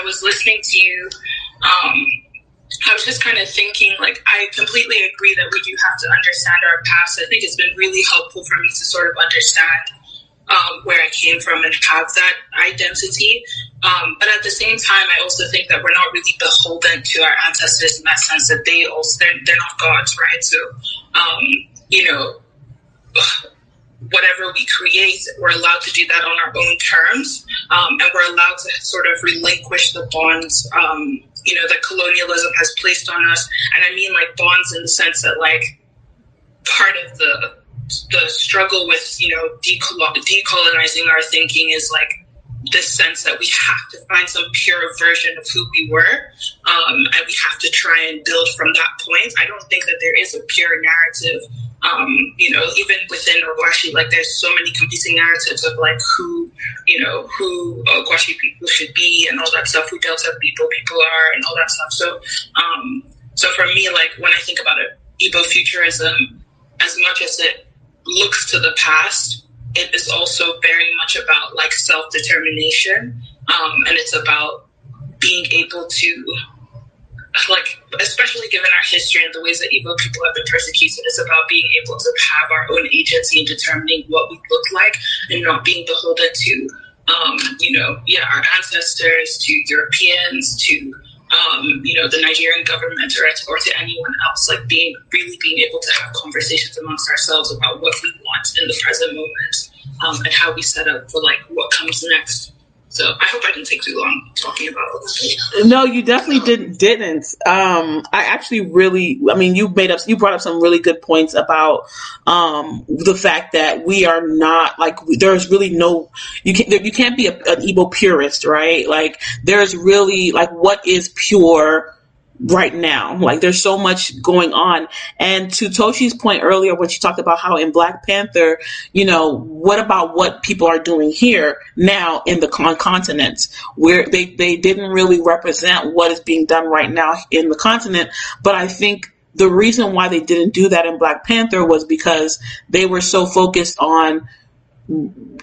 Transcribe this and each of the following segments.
I was listening to you, um, I was just kind of thinking, like, I completely agree that we do have to understand our past. I think it's been really helpful for me to sort of understand um, where I came from and have that identity. Um, but at the same time, I also think that we're not really beholden to our ancestors in that sense that they also they're, they're not gods, right? So, um, you know, whatever we create, we're allowed to do that on our own terms, um, and we're allowed to sort of relinquish the bonds, um, you know, that colonialism has placed on us. And I mean like bonds in the sense that like part of the the struggle with you know decolonizing our thinking is like this sense that we have to find some pure version of who we were, um, and we have to try and build from that point. I don't think that there is a pure narrative. Um, you know, even within Ogwuashi, like there's so many competing narratives of like who, you know, who Ogwuashi people should be and all that stuff, who Delta people people are and all that stuff. So, um, so for me, like when I think about it, Igbo futurism, as much as it looks to the past, it is also very much about like self determination, um, and it's about being able to like especially given our history and the ways that Igbo people have been persecuted, it's about being able to have our own agency in determining what we look like and not being beholden to um, you know, yeah, our ancestors, to Europeans, to um, you know, the Nigerian government or, or to anyone else, like being really being able to have conversations amongst ourselves about what we want in the present moment um, and how we set up for like what comes next. So I hope I didn't take too long talking about this. No, you definitely didn't. Didn't. Um, I actually really. I mean, you made up. You brought up some really good points about um, the fact that we are not like there's really no. You can't. You can't be a, an Igbo purist, right? Like there's really like what is pure right now. Like there's so much going on. And to Tochi's point earlier, when she talked about how in Black Panther, you know, what about what people are doing here now in the con- continent where they, they didn't really represent what is being done right now in the continent. But I think the reason why they didn't do that in Black Panther was because they were so focused on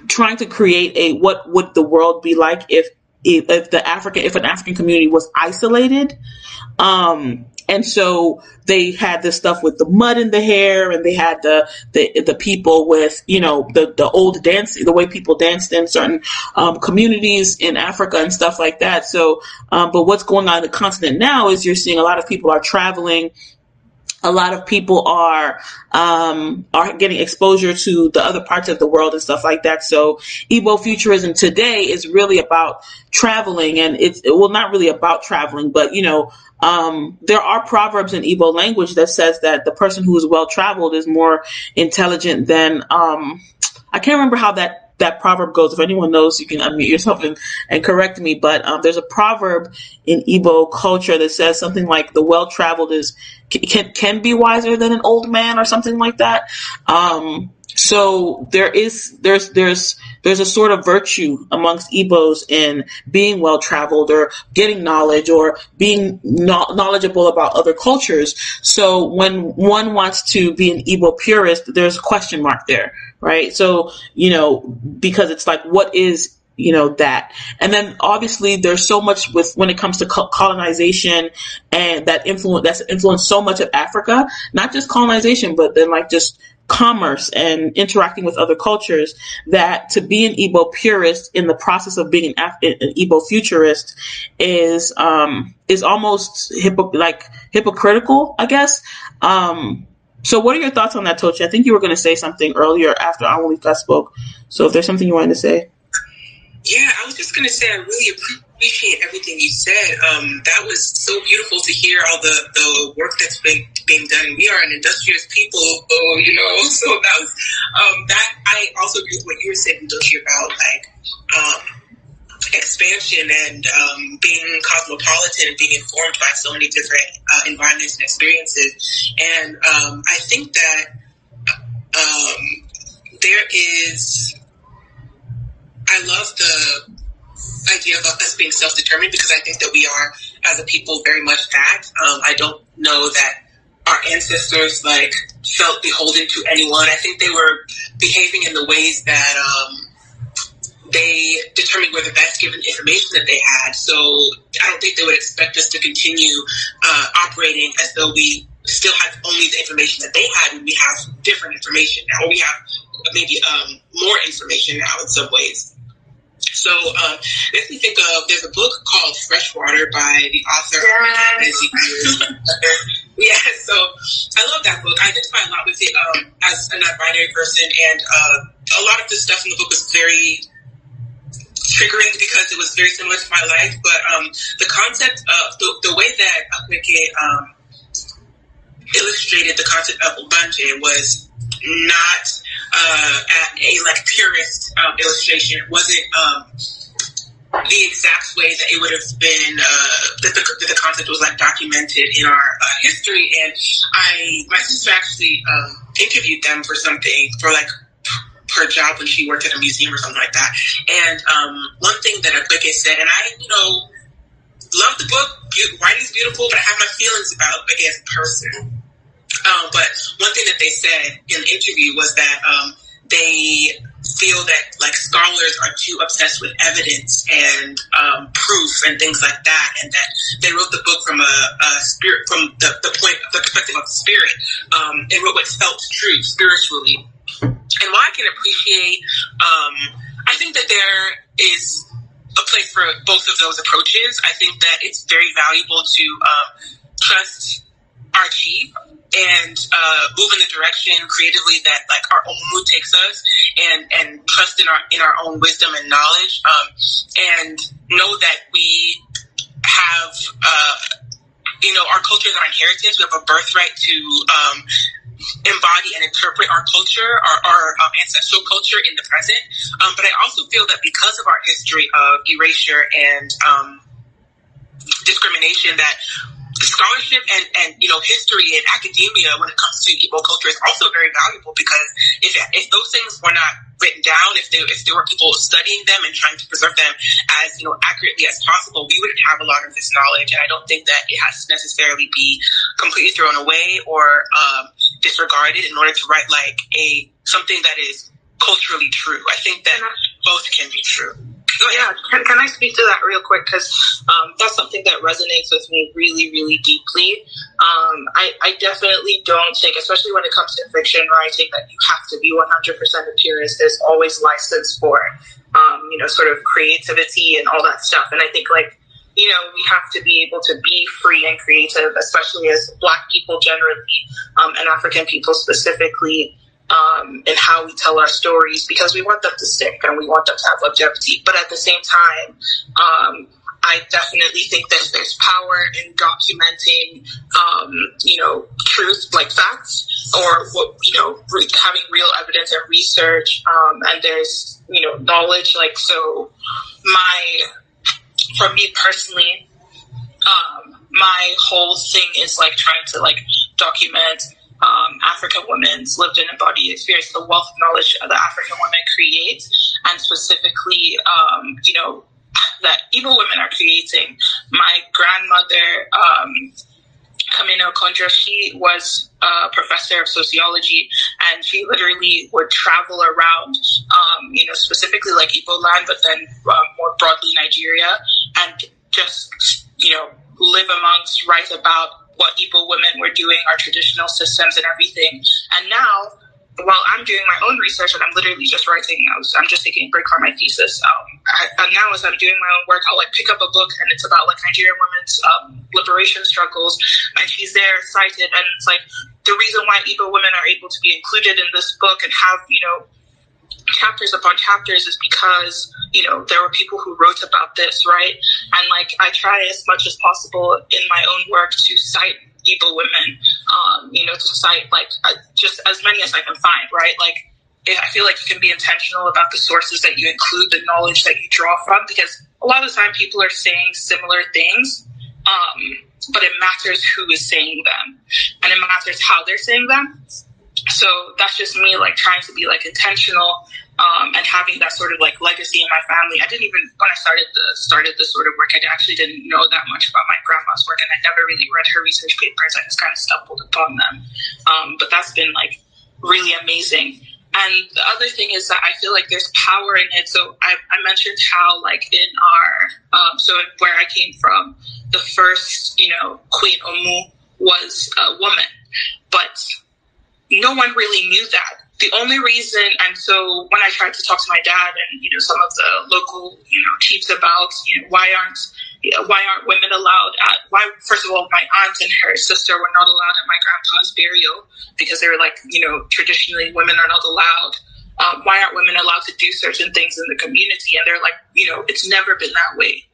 trying to create a what would the world be like if if the African if an African community was isolated um, and so they had this stuff with the mud in the hair, and they had the the, the people with you know the the old dance, the way people danced in certain um, communities in Africa and stuff like that. So, um, but what's going on in the continent now is you're seeing a lot of people are traveling a lot of people are um, are getting exposure to the other parts of the world and stuff like that. So Igbo futurism today is really about traveling, and it's well not really about traveling, but you know um, there are proverbs in Igbo language that says that the person who is well traveled is more intelligent than um, I can't remember how that that proverb goes. If anyone knows, you can unmute yourself and, and correct me. But um, there's a proverb in Igbo culture that says something like the well traveled is can can be wiser than an old man or something like that. Um, so there is there's there's there's a sort of virtue amongst Igbos in being well traveled or getting knowledge or being knowledgeable about other cultures. So when one wants to be an Igbo purist, there's a question mark there, right? So you know because it's like what is you know that and then obviously there's so much with when it comes to colonization and that influence that's influenced so much of africa not just colonization but then like just commerce and interacting with other cultures that to be an Igbo purist in the process of being an, Af- an Igbo futurist is um, is almost hypo- like hypocritical, I guess. Um, so, what are your thoughts on that, Tochi? I think you were going to say something earlier after Anwulika spoke. So, if there's something you wanted to say. Yeah, I was just going to say I really appreciate appreciate everything you said. Um, that was so beautiful to hear all the, the work that's been being done. We are an industrious people, so, you know, so that was, um, that, I also agree with what you were saying, Doshi, about like, um, expansion and um, being cosmopolitan and being informed by so many different uh, environments and experiences. And um, I think that um, there is, I love the idea of us being self-determined because I think that we are, as a people, very much that. Um, I don't know that our ancestors like felt beholden to anyone. I think they were behaving in the ways that um, they determined were the best given the information that they had. So I don't think they would expect us to continue uh, operating as though we still had only the information that they had and we have different information now, or we have maybe um, more information now in some ways. So um, makes me think of there's a book called Freshwater by the author. yeah, so I love that book. I identify a lot with it um, as a non-binary person, and uh, a lot of the stuff in the book was very triggering because it was very similar to my life. But um, the concept of the, the way that Akwaeke um, illustrated the concept of Ogbanje was not uh, a like purist um, illustration. It wasn't um, the exact way that it would have been uh, that, the, that the concept was like documented in our uh, history. And I, my sister actually um, interviewed them for something for like her job when she worked at a museum or something like that. And um, one thing that Akwaeke said, and I, you know, love the book. Writing's beautiful, but I have my feelings about Akwaeke as a person. Um, but one thing that they said in the interview was that um, they feel that like scholars are too obsessed with evidence and um, proof and things like that, and that they wrote the book from a, a spirit, from the, the point, the perspective of spirit, um, and wrote what felt true spiritually and while I can appreciate, um, I think that there is a place for both of those approaches. I think that it's very valuable to um, trust our chief and uh, move in the direction creatively that like our own mood takes us, and and trust in our in our own wisdom and knowledge, um, and know that we have. Uh, you know, our culture is our inheritance. We have a birthright to um, embody and interpret our culture, our, our um, ancestral culture in the present. Um, but I also feel that because of our history of erasure and um, discrimination, that scholarship and, and you know history and academia when it comes to Igbo culture is also very valuable because if, if those things were not written down, if there if there were people studying them and trying to preserve them as you know accurately as possible, we wouldn't have a lot of this knowledge. And I don't think that it has to necessarily be completely thrown away or um, disregarded in order to write like a something that is culturally true. I think that both can be true. Yeah, can, can I speak to that real quick? Because um, that's something that resonates with me really, really deeply. Um, I, I, definitely don't think, especially when it comes to fiction writing, that you have to be 100% a purist. There's always license for, um, you know, sort of creativity and all that stuff. And I think, like, you know, we have to be able to be free and creative, especially as Black people generally um, and African people specifically, um, in how we tell our stories because we want them to stick and we want them to have longevity. But at the same time, um, I definitely think that there's power in documenting, um, you know, truth like facts or what, you know, re- having real evidence and research. Um, and there's, you know, knowledge. Like, so my for me personally, um, my whole thing is like trying to like document um, African women's lived and embodied experience, the wealth of knowledge that African women create, and specifically, um, you know, that Igbo women are creating. My grandmother, um, Kamene Okonjo, she was a professor of sociology, and she literally would travel around, um, you know, specifically like Igbo land, but then um, more broadly Nigeria, and just, you know, live amongst, write about what Igbo women were doing, our traditional systems and everything. And now, while I'm doing my own research and I'm literally just writing, I was, I'm just taking a break from my thesis. Um, I, and now as I'm doing my own work, I'll like pick up a book and it's about like Nigerian women's um, liberation struggles, and she's there cited, and it's like the reason why Igbo women are able to be included in this book and have you know chapters upon chapters is because you know there were people who wrote about this right? And like i try as much as possible in my own work to cite Igbo women um, you know to cite like uh, just as many as i can find right? Like i feel like you can be intentional about the sources that you include the knowledge that you draw from because a lot of the time people are saying similar things um, but it matters who is saying them and it matters how they're saying them so that's just me like trying to be like intentional um, and having that sort of like legacy in my family. I didn't even when I started the started this sort of work, I actually didn't know that much about my grandma's work, and I never really read her research papers. I just kind of stumbled upon them. Um, but that's been like really amazing. and the other thing is that I feel like there's power in it. So I, I mentioned how, like, in our, um, so where I came from, the first, you know, Queen Omu was a woman, but no one really knew that. The only reason, and so when I tried to talk to my dad and, you know, some of the local, you know, chiefs about, you know, why aren't why aren't women allowed at why first of all my aunt and her sister were not allowed at my grandpa's burial because they were like you know traditionally women are not allowed. Um, why aren't women allowed to do certain things in the community? And they're like you know it's never been that way.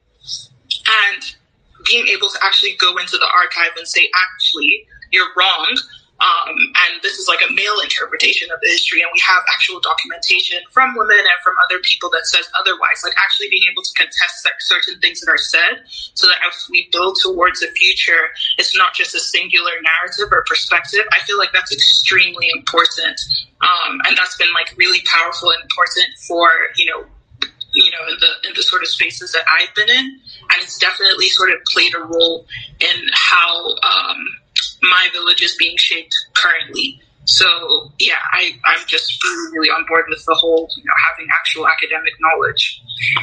And being able to actually go into the archive and say actually you're wrong um, and this is like a male interpretation of the history, and we have actual documentation from women and from other people that says otherwise. Like actually being able to contest certain things that are said, so that as we build towards the future, it's not just a singular narrative or perspective. I feel like that's extremely important, um, and that's been like really powerful and important for you know you know, in the in the sort of spaces that I've been in, and it's definitely sort of played a role in how um, my village is being shaped currently. So yeah, I, I'm just really, really on board with the whole, you know, having actual academic knowledge.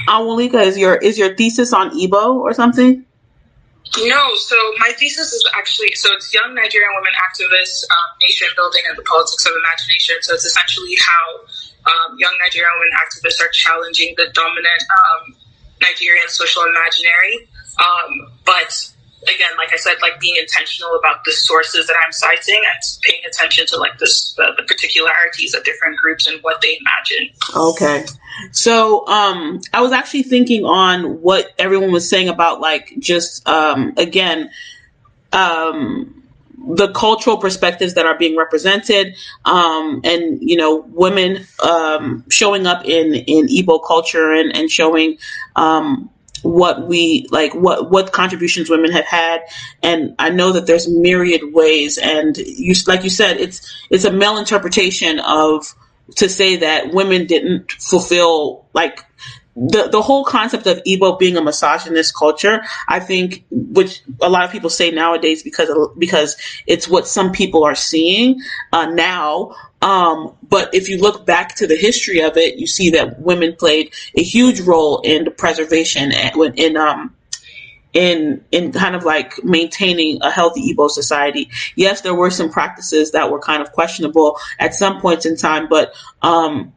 Anwulika, is your is your thesis on Igbo or something? No, so my thesis is actually so it's young Nigerian women activists, um, nation building, and the politics of imagination. So it's essentially how um, young Nigerian women activists are challenging the dominant um, Nigerian social imaginary. Um, but again, like I said, like being intentional about the sources that I'm citing and paying attention to like this the, the particularities of different groups and what they imagine. Okay. So um I was actually thinking on what everyone was saying about like just um again um the cultural perspectives that are being represented, um, and you know, women um, showing up in in Igbo culture and and showing um, what we like what what contributions women have had. And i know that there's myriad ways. And you like you said it's it's a male interpretation of to say that women didn't fulfill like the the whole concept of Igbo being a misogynist culture, I think, which a lot of people say nowadays because because it's what some people are seeing uh, now. Um, but if you look back to the history of it, you see that women played a huge role in the preservation and in um, in in kind of like maintaining a healthy Igbo society. Yes, there were some practices that were kind of questionable at some points in time, but um,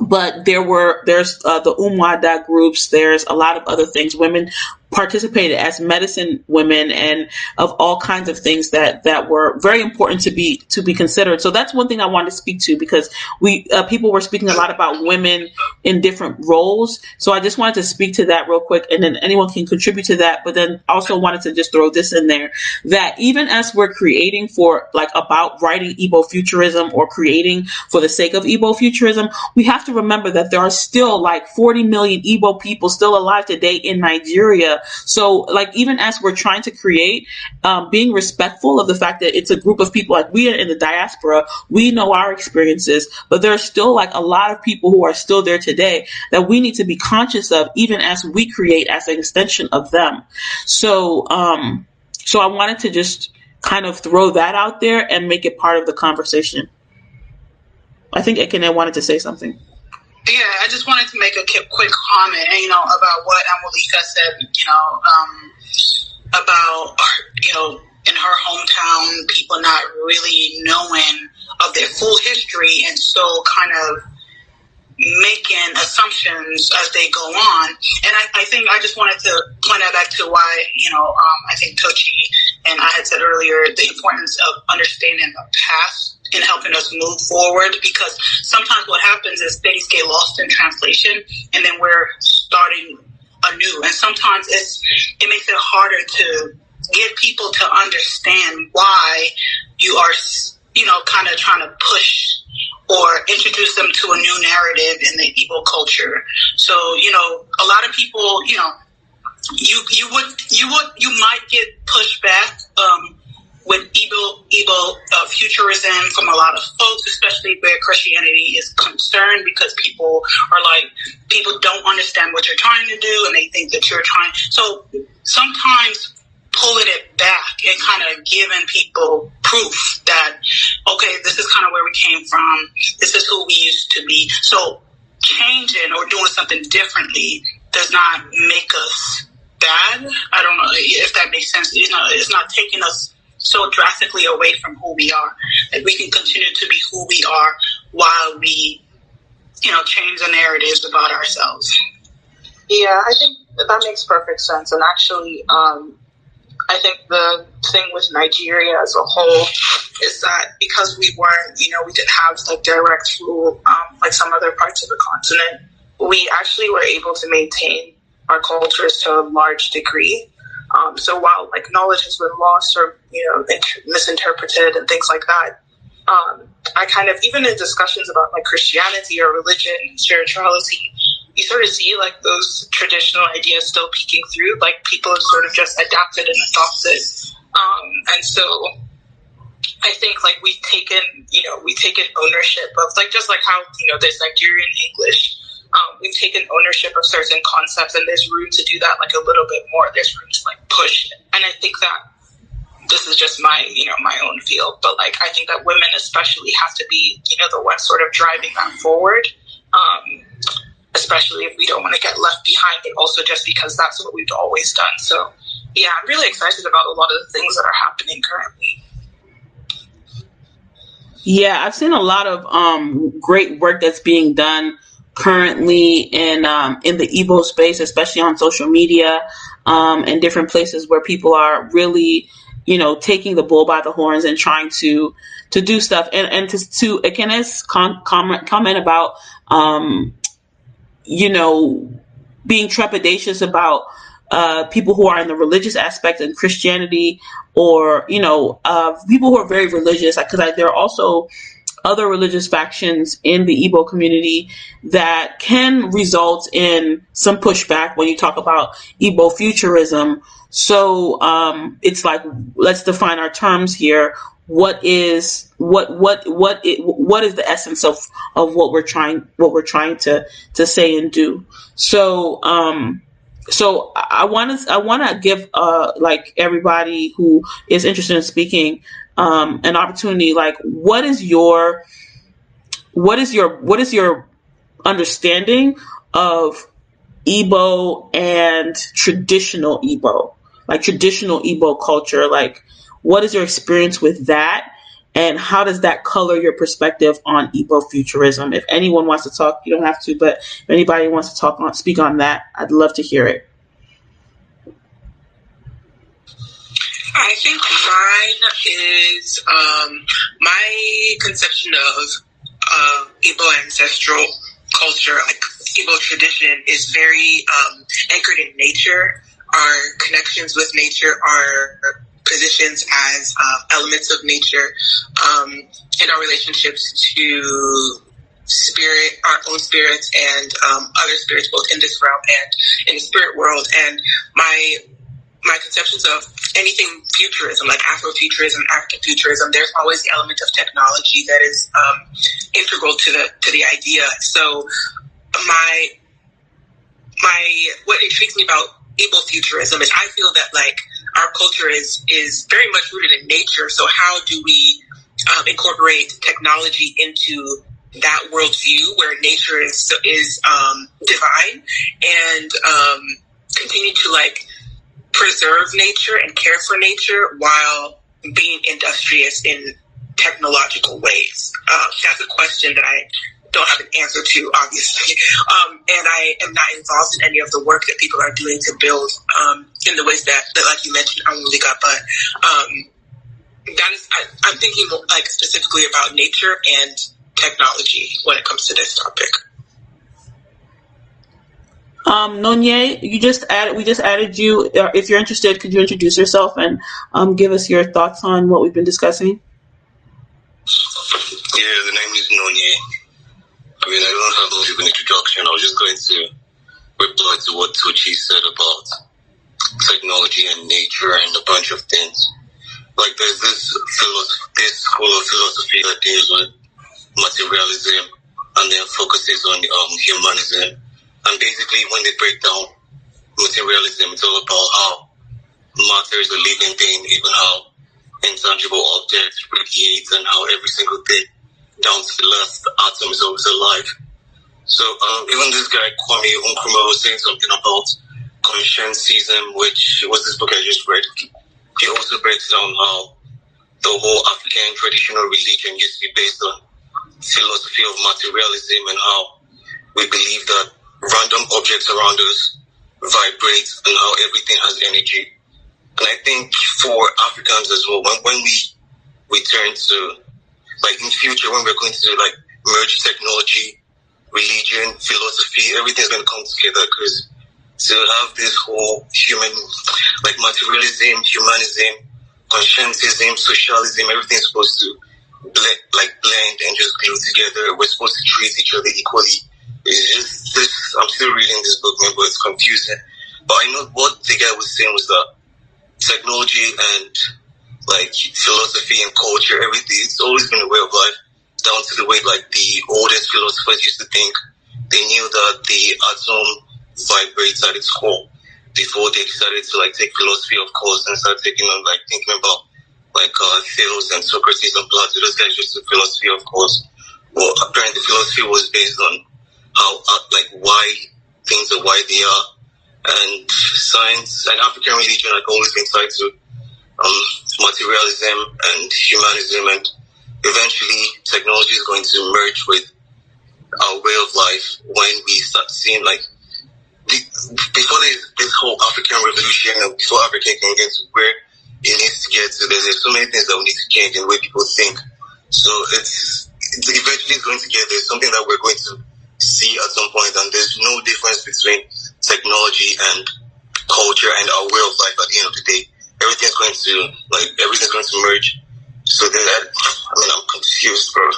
but there were there's uh, the Umuada groups. There's a lot of other things. Women participated as medicine women and of all kinds of things that that were very important to be to be considered. So that's one thing i wanted to speak to because we uh, people were speaking a lot about women in different roles. So i just wanted to speak to that real quick and then anyone can contribute to that. But then also wanted to just throw this in there that even as we're creating for like about writing Igbo futurism or creating for the sake of Igbo futurism we have to remember that there are still like 40 million Igbo people still alive today in nigeria so, like, even as we're trying to create, um, being respectful of the fact that it's a group of people, like we are in the diaspora, we know our experiences, but there are still like a lot of people who are still there today that we need to be conscious of, even as we create as an extension of them. So, um, so I wanted to just kind of throw that out there and make it part of the conversation. I think Ekene wanted to say something. Yeah, I just wanted to make a quick comment, you know, about what Anwulika said, you know, um, about, you know, in her hometown, people not really knowing of their full history and so kind of making assumptions as they go on. And I, I think I just wanted to point that back to why, you know, um, I think Tochi and I had said earlier the importance of understanding the past in helping us move forward because sometimes what happens is things get lost in translation and then we're starting anew. And sometimes it's, it makes it harder to get people to understand why you are, you know, kind of trying to push or introduce them to a new narrative in the Igbo culture. So, you know, a lot of people, you know, you you would you would you might get pushback um, with evil, evil uh, futurism from a lot of folks, especially where Christianity is concerned, because people are like, people don't understand what you're trying to do, and they think that you're trying. So sometimes pulling it back and kind of giving people proof that okay, this is kind of where we came from. This is who we used to be. So changing or doing something differently does not make us bad. I don't know if that makes sense. You know, it's not taking us so drastically away from who we are. Like we can continue to be who we are while we, you know, change the narratives about ourselves. Yeah, I think that makes perfect sense. And actually, um, I think the thing with Nigeria as a whole is that because we weren't, you know, we didn't have like direct rule um, like some other parts of the continent, we actually were able to maintain our cultures to a large degree. Um, so while like knowledge has been lost or you know inter- misinterpreted and things like that, um, I kind of even in discussions about like Christianity or religion and spirituality, you sort of see like those traditional ideas still peeking through. Like people have sort of just adapted and adopted, um, and so I think like we've taken you know we've taken ownership of like just like how you know there's Nigerian English um, we've taken ownership of certain concepts and there's room to do that like a little bit more. There's room to like push. And I think that this is just my, you know, my own field, but like I think that women especially have to be, you know, the ones sort of driving that forward. Um, especially if we don't want to get left behind, but also just because that's what we've always done. So yeah, I'm really excited about a lot of the things that are happening currently. Yeah, I've seen a lot of um, great work that's being done currently in um, in the Igbo space, especially on social media um, and different places where people are really, you know, taking the bull by the horns and trying to to do stuff. And and to to Ekene's con- comment comment about, um, you know, being trepidatious about. Uh, people who are in the religious aspect of Christianity, or you know, uh, people who are very religious, because there are also other religious factions in the Igbo community that can result in some pushback when you talk about Igbo futurism. So um, it's like let's define our terms here. What is what what what it, what is the essence of of what we're trying what we're trying to to say and do? So um, so I want to I want to give uh like everybody who is interested in speaking um, an opportunity like what is your what is your what is your understanding of Igbo and traditional Igbo? Like traditional Igbo culture like what is your experience with that? And how does that color your perspective on Igbo futurism? If anyone wants to talk you don't have to but if anybody wants to talk on speak on that I'd love to hear it I think mine is um, my conception of uh, Igbo ancestral culture, like Igbo tradition, is very um, anchored in nature. Our connections with nature, our positions as uh, elements of nature, um, and our relationships to spirit, our own spirits, and um, other spirits, both in this realm and in the spirit world. And my my conceptions of anything futurism, like Afrofuturism, African futurism, there's always the element of technology that is um, integral to the to the idea. So my my what intrigues me about Igbo futurism is I feel that like our culture is is very much rooted in nature. So how do we um, incorporate technology into that worldview where nature is is um, divine and um, continue to like preserve nature and care for nature while being industrious in technological ways? Uh, that's a question that I don't have an answer to, obviously. Um, and I am not involved in any of the work that people are doing to build um, in the ways that, that like you mentioned, Anwulika, but um, that is, I, I'm thinking like specifically about nature and technology when it comes to this topic. Um, Nonye, you just added, we just added you. Uh, if you're interested, could you introduce yourself and um, give us your thoughts on what we've been discussing? Yeah, the name is Nonye. I mean, I don't have an introduction. I was just going to reply to what Tochi said about technology and nature and a bunch of things. Like, there's this this school of philosophy that deals with materialism and then focuses on um, humanism and basically, when they break down materialism, it's all about how matter is a living thing, even how intangible objects radiate and how every single thing, down to the last atom, is always alive. So um, even this guy Kwame Nkrumah was saying something about consciencism, which was this book I just read. He also breaks down how the whole African traditional religion used to be based on philosophy of materialism and how we believe that random objects around us vibrate and how everything has energy. And I think for Africans as well, when, when we we turn to like in future when we're going to like merge technology, religion, philosophy, everything's going to come together because to have this whole human like materialism, humanism, consciencism, socialism, everything's supposed to blend, like blend and just glue together. We're supposed to treat each other equally. It's just this. I'm still reading this book, Maybe it's confusing. But I know what the guy was saying was that technology and like philosophy and culture, everything. It's always been a way of life, down to the way like the oldest philosophers used to think. They knew that the atom vibrates at its core before they decided to like take philosophy of course and start taking on like thinking about like uh, Thales and Socrates and Plato. Those guys used to philosophy of course. Well, apparently philosophy was based on how like why things are why they are, and science and African religion like always been tied to um, materialism and humanism, and eventually technology is going to merge with our way of life when we start seeing like before this, this whole African revolution, and before Africa can get to where it needs to get to, there's, there's so many things that we need to change in the way people think. So it's, it's eventually going to get there. Something that we're going to see at some point, and there's no difference between technology and culture and our way of life at the end of the day. Everything's going to like everything's going to merge. So then that I mean I'm confused, bro.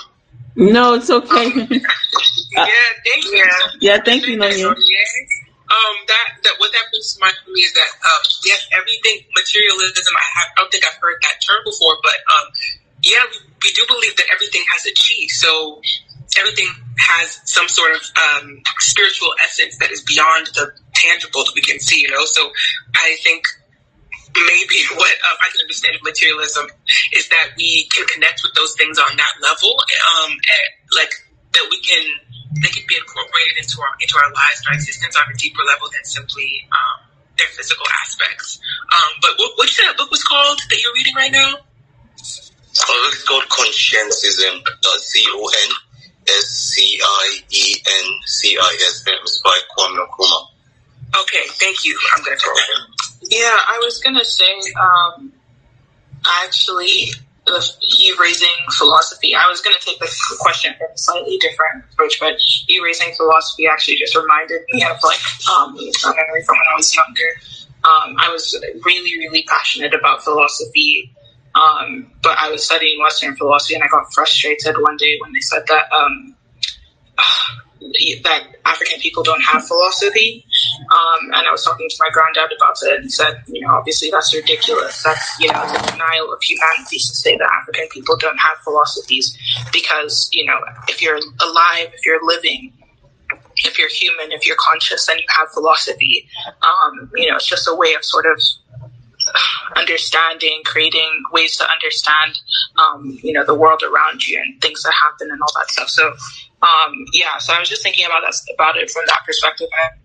No, it's okay. yeah, thank you. Yeah, thank you, Nonye. Um, that that what that brings to mind for me is that um, yes, everything materialism. I have I don't think I've heard that term before, but um, yeah, we, we do believe that everything has a chi. So everything has some sort of um, spiritual essence that is beyond the tangible that we can see. You know, so I think maybe what uh, I can understand of materialism is that we can connect with those things on that level, um, and, like that we can they can be incorporated into our into our lives and our existence on a deeper level than simply um, their physical aspects. Um, but what, what that book was called that you're reading right now? It's called Consciencism. Uh, C O N S C I E N C I S M. It's by Kwame Nkrumah. Okay, thank you. I'm gonna go. Yeah, I was gonna say, um, actually, you raising philosophy. I was going to take the question from a slightly different approach, but you raising philosophy actually just reminded me of like um, a memory from when I was younger. Um, I was really, really passionate about philosophy, um, but I was studying Western philosophy, and I got frustrated one day when they said that um, that African people don't have philosophy. Um, and I was talking to my granddad about it, and he said, you know, obviously that's ridiculous. That's you know the denial of humanity to say that African people don't have philosophies, because you know if you're alive, if you're living, if you're human, if you're conscious, then you have philosophy. Um, you know, it's just a way of sort of understanding, creating ways to understand, um, you know, the world around you and things that happen and all that stuff. So, um, yeah, so I was just thinking about that, about it from that perspective. And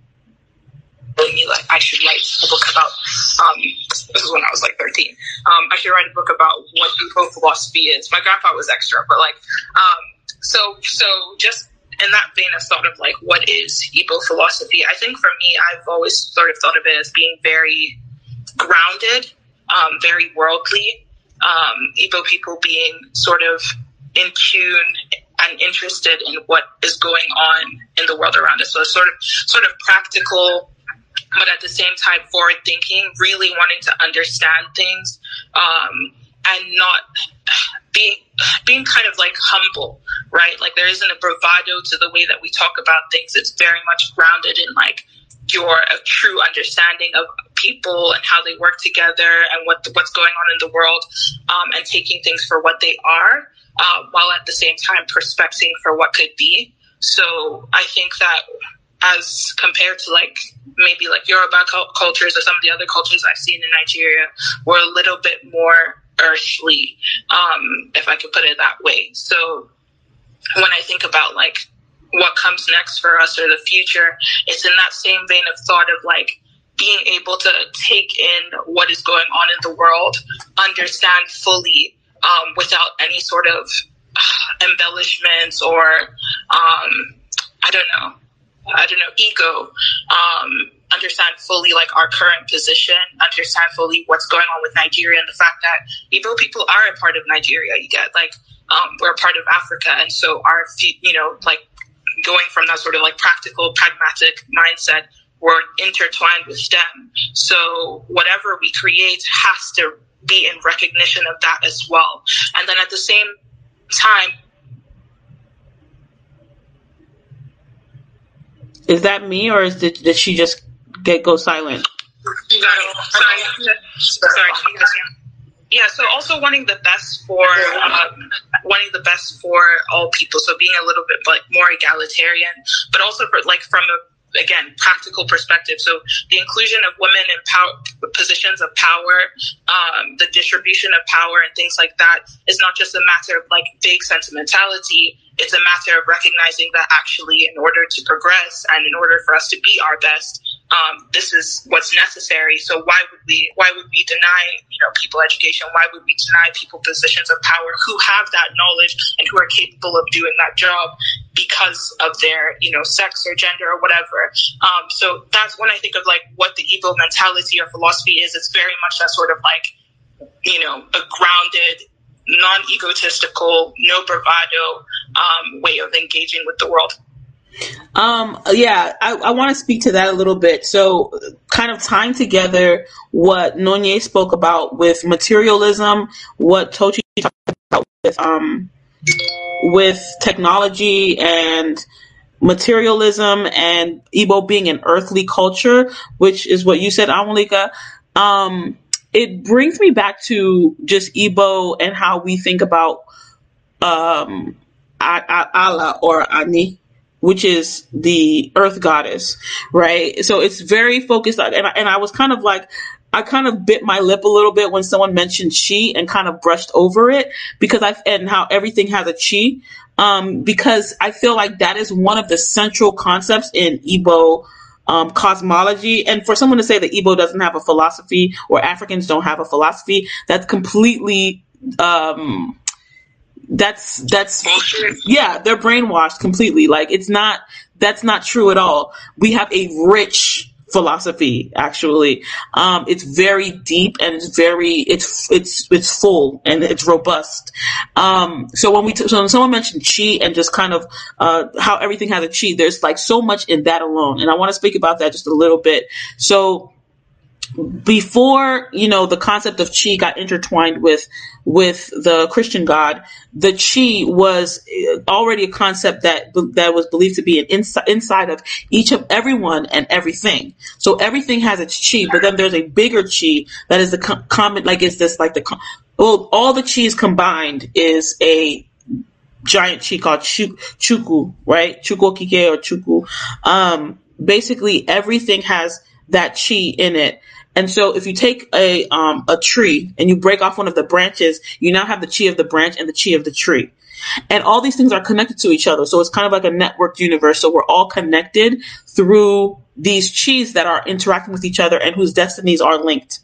me like I should write a book about. Um, this is when I was like thirteen. Um, I should write a book about what Igbo philosophy is. My grandpa was extra, but like, um, so so just in that vein of thought of like what is Igbo philosophy. I think for me, I've always sort of thought of it as being very grounded, um, very worldly. Um, Igbo people being sort of in tune and interested in what is going on in the world around us. So sort of sort of practical, but at the same time forward thinking, really wanting to understand things, um, and not being being kind of like humble, right? Like there isn't a bravado to the way that we talk about things. It's very much grounded in like your true understanding of people and how they work together and what what's going on in the world, um, and taking things for what they are, uh, while at the same time prospecting for what could be. So I think that as compared to like maybe like Yoruba cultures or some of the other cultures I've seen in Nigeria, we're a little bit more earthly, um, if I could put it that way. So when I think about like what comes next for us or the future, it's in that same vein of thought of like being able to take in what is going on in the world, understand fully um, without any sort of embellishments or um, I don't know, I don't know, ego. Um, understand fully like our current position, understand fully what's going on with Nigeria and the fact that Igbo people are a part of Nigeria. You get like um, we're a part of Africa, and so our you know like going from that sort of like practical, pragmatic mindset, we're intertwined with them. So whatever we create has to be in recognition of that as well. And then at the same time, is that me or is it, did she just get go silent? Sorry, sorry, yeah. So also wanting the best for um, wanting the best for all people. So being a little bit like more egalitarian, but also for like from a again practical perspective. So the inclusion of women in power, positions of power, um, the distribution of power, and things like that is not just a matter of like vague sentimentality. It's a matter of recognizing that actually, in order to progress and in order for us to be our best, um, this is what's necessary. So why would we why would we deny you know people education? Why would we deny people positions of power who have that knowledge and who are capable of doing that job because of their you know sex or gender or whatever? Um, so that's when I think of like what the Igbo mentality or philosophy is. It's very much that sort of like you know a grounded non-egotistical, no bravado um, way of engaging with the world. Um, yeah, I, I want to speak to that a little bit. So, kind of tying together what Nonye spoke about with materialism, what Tochi talked about with um, with technology and materialism and Igbo being an earthly culture, which is what you said, Anwulika. Um, it brings me back to just Igbo and how we think about um, Ala or Ani which is the earth goddess, right? So it's very focused on, and I, and I was kind of like, I kind of bit my lip a little bit when someone mentioned chi and kind of brushed over it because I and how everything has a chi. Um, because I feel like that is one of the central concepts in Igbo um, cosmology. And for someone to say that Igbo doesn't have a philosophy or Africans don't have a philosophy, that's completely um, that's that's yeah they're brainwashed completely. Like it's not that's not true at all. We have a rich philosophy actually. Um it's very deep and it's very it's it's it's full and it's robust. Um so when we t- so when someone mentioned chi and just kind of uh how everything has a chi there's like so much in that alone. And i want to speak about that just a little bit. So before you know the concept of chi got intertwined with with the Christian God, the chi was already a concept that that was believed to be an inside inside of each of everyone and everything. So everything has its chi, but then there's a bigger chi that is the common like is this like the well all the chis combined is a giant chi called chuku, right? Chukwokike or chuku. Um, basically everything has that chi in it and so if you take a um, a tree and you break off one of the branches, you now have the chi of the branch and the chi of the tree. And all these things are connected to each other. So it's kind of like a networked universe. So we're all connected through these chis that are interacting with each other and whose destinies are linked.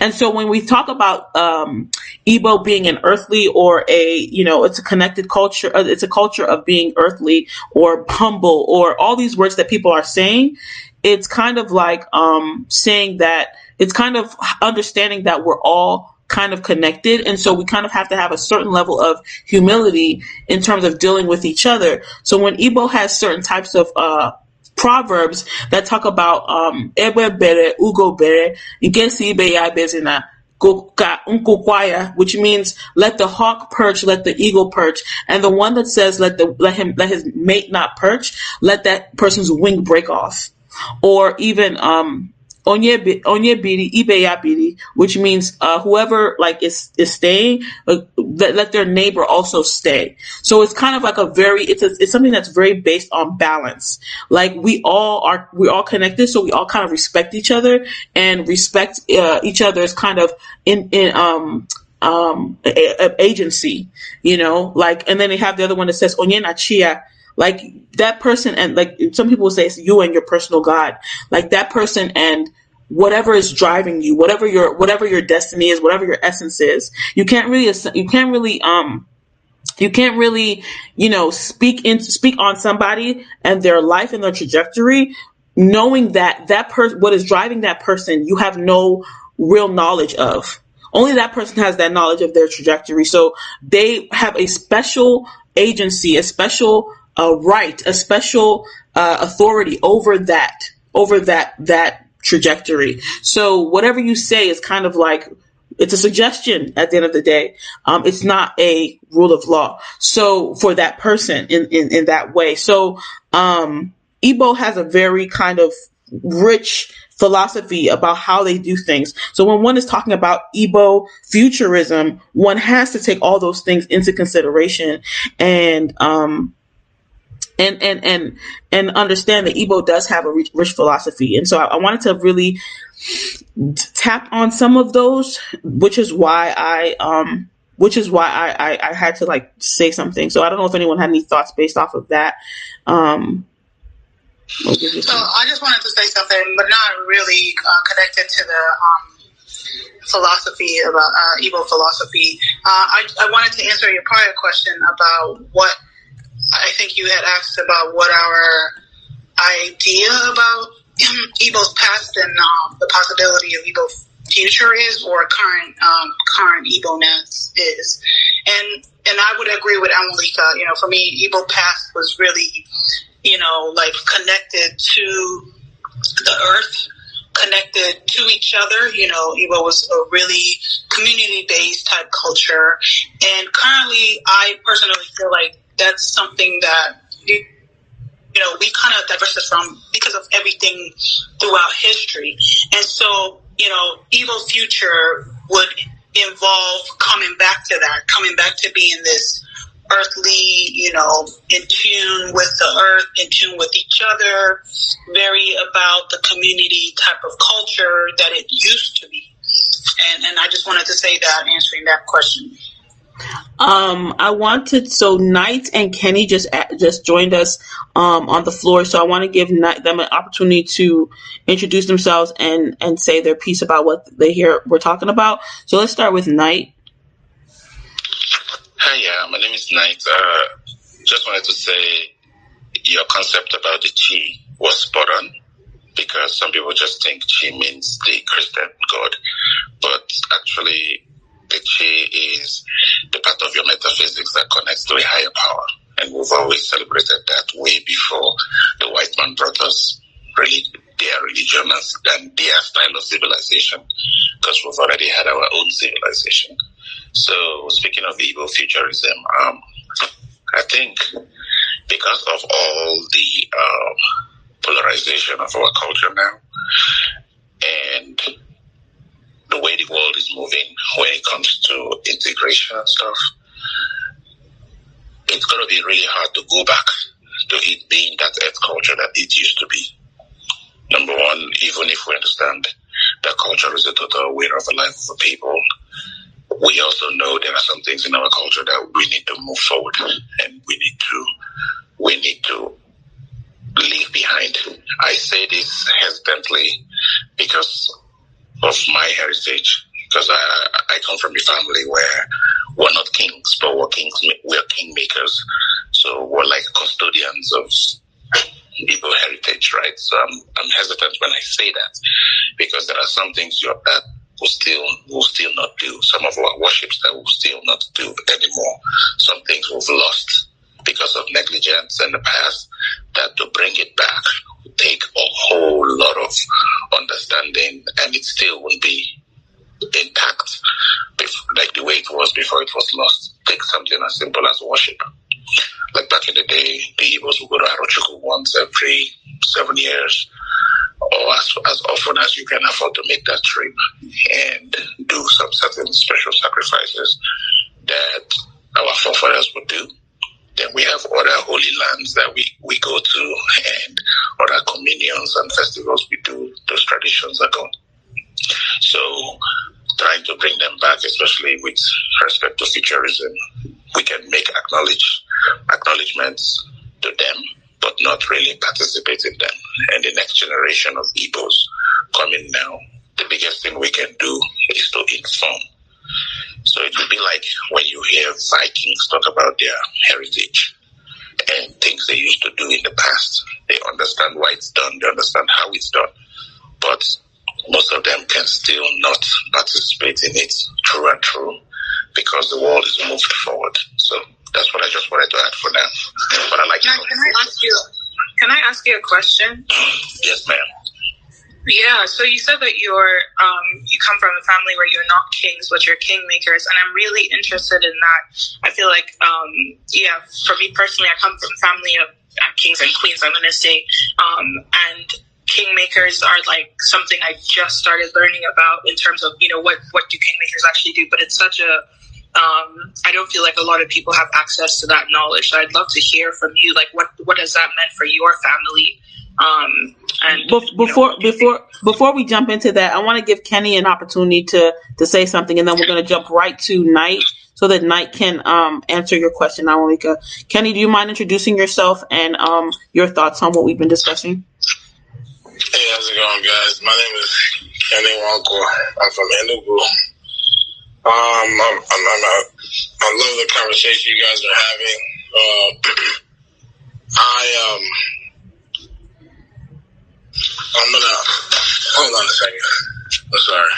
And so when we talk about um, Igbo being an earthly or a, you know, it's a connected culture, uh, it's a culture of being earthly or humble or all these words that people are saying, it's kind of like um, saying that it's kind of understanding that we're all kind of connected. And so we kind of have to have a certain level of humility in terms of dealing with each other. So when Igbo has certain types of, uh, proverbs that talk about, um, ebe bere, ugo bere, bezina, which means let the hawk perch, let the eagle perch, and the one that says let the let him let his mate not perch, let that person's wing break off or even um, onye onye biri ibe biri, which means uh, whoever like is is staying, uh, let, let their neighbor also stay. So it's kind of like a very it's a, it's something that's very based on balance. Like we all are we're all connected, so we all kind of respect each other and respect uh, each other's kind of in in um um a, a agency, you know, like and then they have the other one that says onye na chia like that person and like some people say it's you and your personal God. Like that person and whatever is driving you, whatever your whatever your destiny is, whatever your essence is. You can't really you can't really um you can't really you know speak in speak on somebody and their life and their trajectory knowing that that person what is driving that person you have no real knowledge of only that person has that knowledge of their trajectory so they have a special agency a special a right, a special uh, authority over that, over that that trajectory. So whatever you say is kind of like it's a suggestion at the end of the day. Um, it's not a rule of law. So for that person in, in, in that way. So, um, Igbo has a very kind of rich philosophy about how they do things. So when one is talking about Igbo futurism, one has to take all those things into consideration and, um, and and and and understand that Igbo does have a rich, rich philosophy, and so I, I, wanted to really tap on some of those, which is why I um which is why I, I, I had to like say something. So I don't know if anyone had any thoughts based off of that. Um, so I just wanted to say something, but not really uh, connected to the um, philosophy about uh, Igbo philosophy. Uh, I, I wanted to answer your prior question about what I think you had asked about what our idea about Igbo's past and um, the possibility of Igbo future is, or current um, current Igbo-ness is, and and I would agree with Anwulika. You know, for me, Igbo past was really, you know, like connected to the earth, connected to each other. You know, Igbo was a really community-based type culture, and currently, I personally feel like that's something that you, know we kind of diverted from because of everything throughout history, and so you know, Igbo future would involve coming back to that, coming back to being this earthly, you know, in tune with the earth, in tune with each other, very about the community type of culture that it used to be. And, and I just wanted to say that, answering that question. Um, I wanted so Knight and Kenny just just joined us um, on the floor, so I want to give Knight, them an opportunity to introduce themselves and and say their piece about what they hear we're talking about. So let's start with Knight. Hi, yeah, my name is Knight. Uh, just wanted to say your concept about the chi was spot on because some people just think chi means the Christian God, but actually chi is the part of your metaphysics that connects to a higher power. And we've always celebrated that way before the white man brought us really their religion and their style of civilization, because we've already had our own civilization. So speaking of Igbo futurism, um, I think because of all the um, polarization of our culture now, and the way the world is moving when it comes to integration and stuff, it's going to be really hard to go back to it being that earth culture that it used to be. Number one, even if we understand that culture is a total way of the life of a people, we also know there are some things in our culture that we need to move forward and we need to we need to leave behind. I say this hesitantly because of my heritage because I, I come from a family where we're not kings, but we're kings, we're kingmakers. So we're like custodians of Igbo heritage, right? So I'm, I'm hesitant when I say that because there are some things that we'll still, we'll still not do. Some of our worships that we'll still not do anymore. Some things we've lost because of negligence in the past that to bring it back would take a whole lot of understanding and it still won't be intact like the way it was before it was lost. Take something as simple as worship. Like back in the day, the Igbos would go to Arochukwu once every seven years or as, as often as you can afford to make that trip and do some certain special sacrifices that our forefathers would do. Then we have other holy lands that we, we go to and other communions and festivals we do. Those traditions are gone. So trying to bring them back, especially with respect to futurism, we can make acknowledge acknowledgements to them, but not really participate in them. And the next generation of Igbos coming now, the biggest thing we can do is to inform. So it would be like when you hear Vikings talk about their heritage and things they used to do in the past. They understand why it's done, they understand how it's done. But most of them can still not participate in it true and true because the world is moved forward. So that's what I just wanted to add for now. But I like can I ask you can I ask you a question? Yes, ma'am. Yeah, so you said that you're um, you come from a family where you're not kings, but you're kingmakers, and I'm really interested in that. I feel like, um, yeah, for me personally, I come from a family of uh, kings and queens. I'm gonna say, um, and kingmakers are like something I just started learning about in terms of you know what what do kingmakers actually do. But it's such a um, I don't feel like a lot of people have access to that knowledge. So I'd love to hear from you, like what what has that meant for your family? Um, and Bef- before you know, before before we jump into that, I want to give Kenny an opportunity to to say something, and then we're going to jump right to Knight so that Knight can um, answer your question. Now, Malika, Kenny, do you mind introducing yourself and um, your thoughts on what we've been discussing? Hey, how's it going, guys? My name is Kenny Nwankwo. I'm from Enugu. Um, I'm, I'm, I'm, I love the conversation you guys are having. Uh, I um, I'm gonna hold on a second. I'm sorry.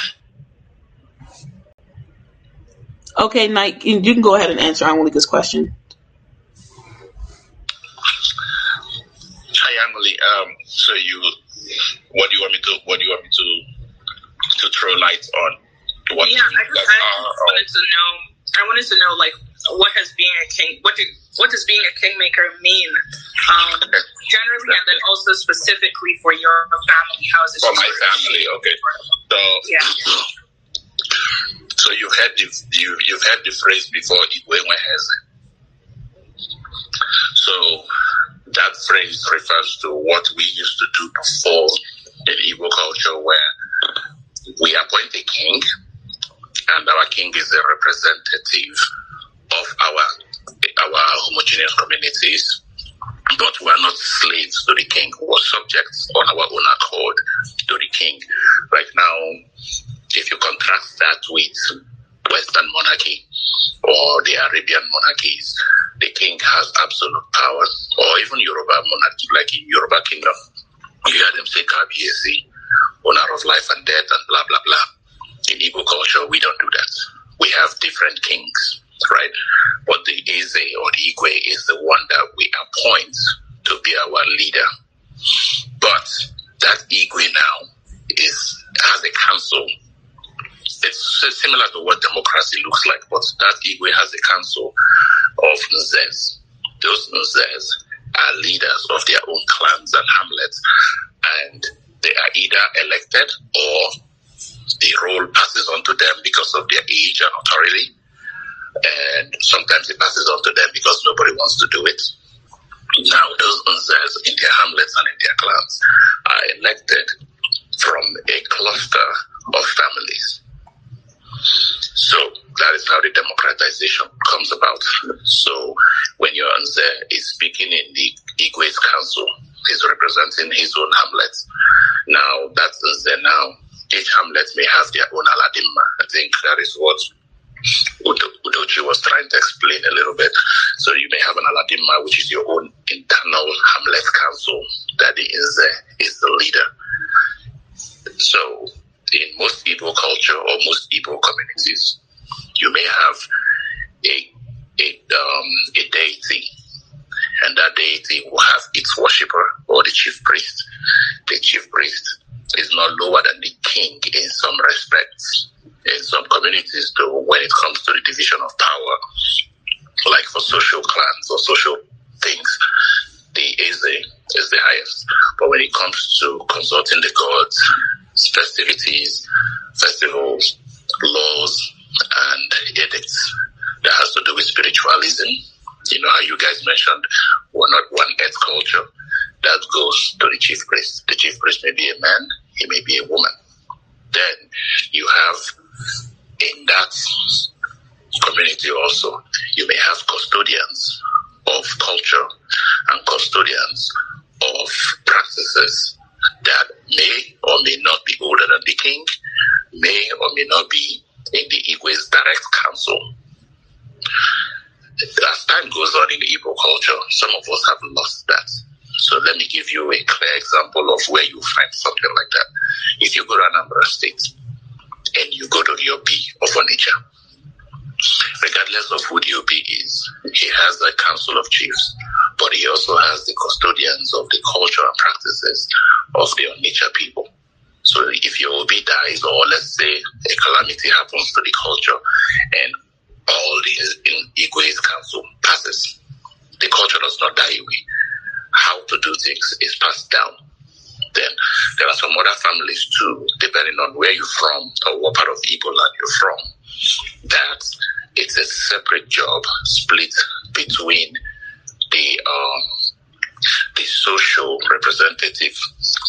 Okay, Knight, you can go ahead and answer Angelica's question. Hi, Emily. Um, so you what do you want me to what do you want me to to throw light on? What yeah, I just, I just wanted to know. I wanted to know like what has being a king what do what does being a kingmaker mean? Um, generally and then also specifically for your family how is it for my family okay. So yeah. so you've heard the you you've heard the phrase before Igwe so that phrase refers to what we used to do before in Igbo culture, where we appoint a king, and our king is a representative of our our homogeneous communities. But we are not slaves to the king. We are subjects on our own accord to the king. Right now, if you contrast that with Western monarchy or the Arabian monarchies, the king has absolute power, or even Yoruba monarchy, like in Yoruba kingdom, you hear them say Kabiesi, owner of life and death, and blah blah blah. In Igbo culture, we don't do that. We have different kings, right? But the Eze or the Igwe is the one that we appoint to be our leader. But that Igwe now is has a council it's similar to what democracy looks like, but that Igwe has a council of Nzes. Those Nzes are leaders of their own clans and hamlets, and they are either elected or the role passes on to them because of their age and authority. Sometimes it passes on to them because nobody wants to do it. Now, those Nzes in their hamlets and in their clans are elected from a cluster of families. So that is how the democratization comes about. So when your Nze is speaking in the Igwe's council, he's representing his own hamlet. Now that's Nze now. Each hamlet may have their own Aladimma. I think that is what Udochi was trying to explain a little bit. So you may have an Aladimma, which is your own internal hamlet council that the is the leader. So in most Igbo culture or most Igbo communities, you may have a a, um, a deity, and that deity will have its worshipper or the chief priest. The chief priest is not lower than the king in some respects. In some communities, though, when it comes to the division of power, like for social clans or social things, the Eze is the highest. But when it comes to consulting the gods, festivities, festivals, laws, and edicts that has to do with spiritualism, you know how you guys mentioned we're not one earth culture. That goes to the chief priest. The chief priest may be a man, he may be a woman. Then you have in that community also, you may have custodians of culture and custodians of practices that may or may not be older than the king, may or may not be in the Igwe's direct council. As time goes on in Igbo culture, some of us have lost that. So let me give you a clear example of where you find something like that. If you go to Anambra State and you go to your B of Onitsha, regardless of who the Obi is, he has a council of chiefs, but he also has the custodians of the culture and practices of the Onitsha people. So if your Obi dies, or let's say a calamity happens to the culture, and all these in Igwe's council passes, the culture does not die away. How to do things is passed down. Then there are some other families too, depending on where you're from or what part of Igbo land you're from, that it's a separate job split between the um, the social representative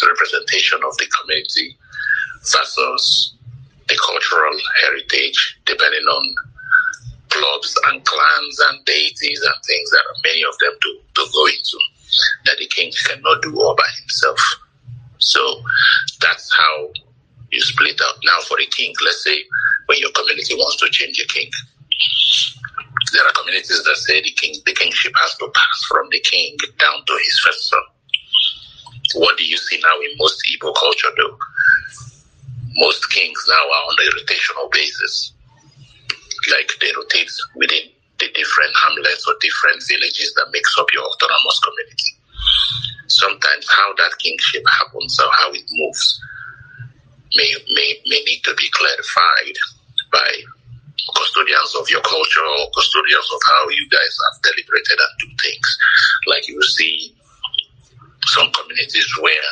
representation of the community versus the cultural heritage, depending on clubs and clans and deities and things that many of them do to go into that the king cannot do all by himself. So that's how you split up. Now for the king, let's say when your community wants to change a king, there are communities that say the king, the kingship has to pass from the king down to his first son. What do you see now in most Igbo culture, though? Most kings now are on a rotational basis, like they rotate within the different hamlets or different villages that makes up your autonomous community. Sometimes how that kingship happens or how it moves may, may, may need to be clarified by custodians of your culture or custodians of how you guys have deliberated and do things. Like you see some communities where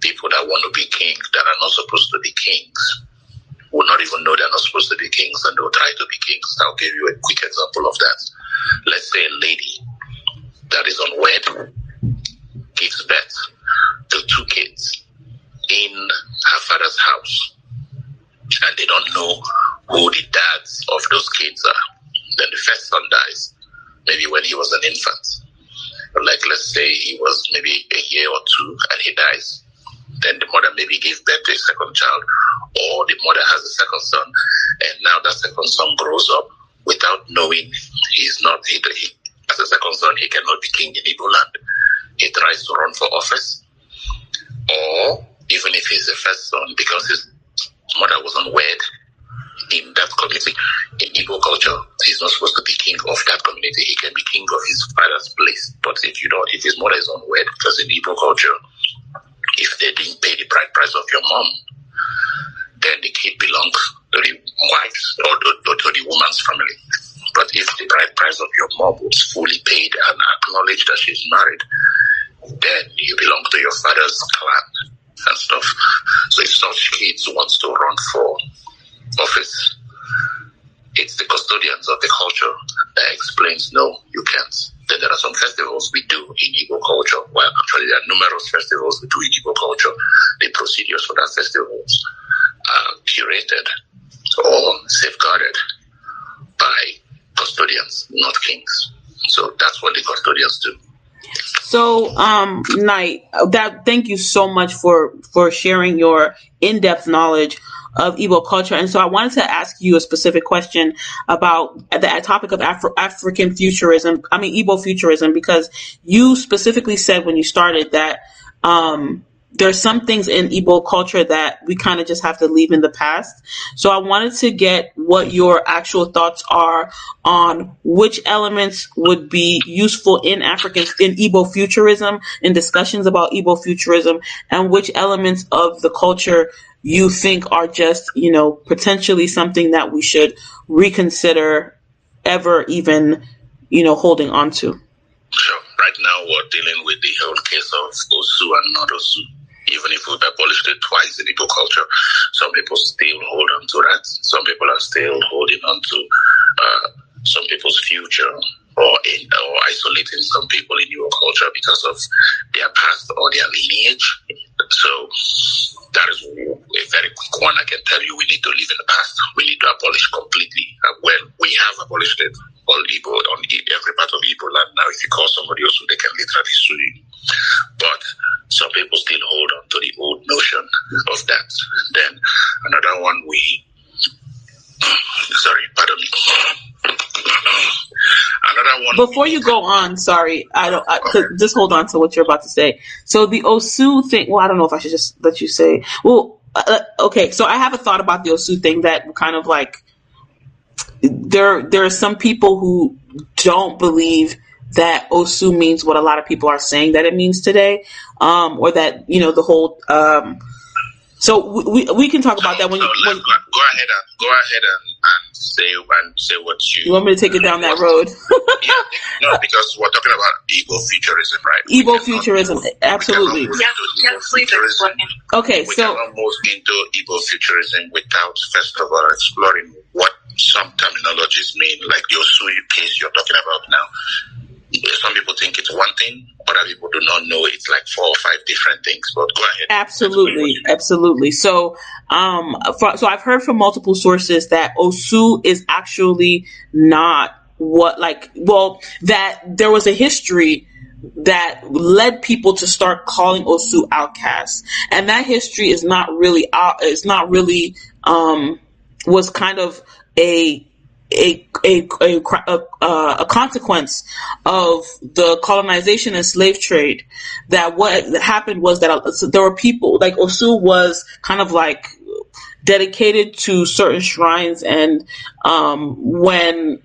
people that want to be king that are not supposed to be kings will not even know they're not supposed to be kings and they'll try to be kings. I'll give you a quick example of that. Let's say a lady that is unwed gives birth to two kids in her father's house and they don't know who the dads of those kids are. Then the first son dies, maybe when he was an infant. Like let's say he was maybe a year or two and he dies. Then the mother maybe gives birth to a second child, or the mother has a second son, and now that second son grows up without knowing he's not he, he as a second son he cannot be king in Igbo land. He tries to run for office, or even if he's the first son because his mother was unwed, in that community. In Igbo culture, he's not supposed to be king of that community. He can be king of his father's place. But if you don't, if his mother is unwed, because in Igbo culture, if they didn't pay the bride price of your mom, then the kid belongs to the wife's or to, to, to the woman's family. But if the bride price of your mom was fully paid and acknowledged that she's married, then you belong to your father's clan and stuff. So if such kids wants to run for office. It's the custodians of the culture that explains no, you can't. Then there are some festivals we do in Igbo culture. Well, actually, there are numerous festivals we do in Igbo culture. The procedures for that festivals are curated or safeguarded by custodians, not kings. So that's what the custodians do. So, um, Knight, that thank you so much for for sharing your in depth knowledge of Igbo culture. And so I wanted to ask you a specific question about the topic of Afro- African futurism, I mean, Igbo futurism, because you specifically said when you started that, um, there are some things in Igbo culture that we kind of just have to leave in the past. So I wanted to get what your actual thoughts are on which elements would be useful in African, in Igbo futurism, in discussions about Igbo futurism, and which elements of the culture you think are just, you know, potentially something that we should reconsider ever even, you know, holding on to? Sure. right now we're dealing with the whole case of Osu and not Osu. Even if we've abolished it twice in Igbo culture, some people still hold on to that. Some people are still holding on to uh, some people's future or in, or isolating some people in your culture because of their past or their lineage. So that is a very quick one. I can tell you we need to live in the past. We need to abolish completely. Uh, well, we have abolished it all Igbo on every part of Igbo land now. If you call somebody else, they can literally sue you. But some people still hold on to the old notion of that. Then another one we sorry, pardon me. Another one. Before you go on, sorry, I don't. I, just hold on to what you're about to say. So the Osu thing. Well, I don't know if I should just let you say. Well, uh, uh okay. So I have a thought about the Osu thing that kind of like there. There are some people who don't believe that Osu means what a lot of people are saying that it means today, um, or that you know the whole. Um, so we, we can talk about that when, so you, when go, go ahead and go ahead and, and say and say what you. You want me to take it down that road? yeah, no, because we're talking about Igbo futurism, right? Igbo futurism, absolutely. Yeah, yeah, please explain. Okay, we so cannot move into Igbo futurism without first of all exploring what some terminologies mean, like the Osu case you're talking about now. Some people think it's one thing, other people do not know it's like four or five different things. But go ahead. Absolutely, absolutely. So, um, for, so I've heard from multiple sources that Osu is actually not what like well that there was a history that led people to start calling Osu outcasts, and that history is not really out. It's not really um was kind of a a a, a, a, a consequence of the colonization and slave trade. That what happened was that uh, there were people like Osu was kind of like dedicated to certain shrines and um, when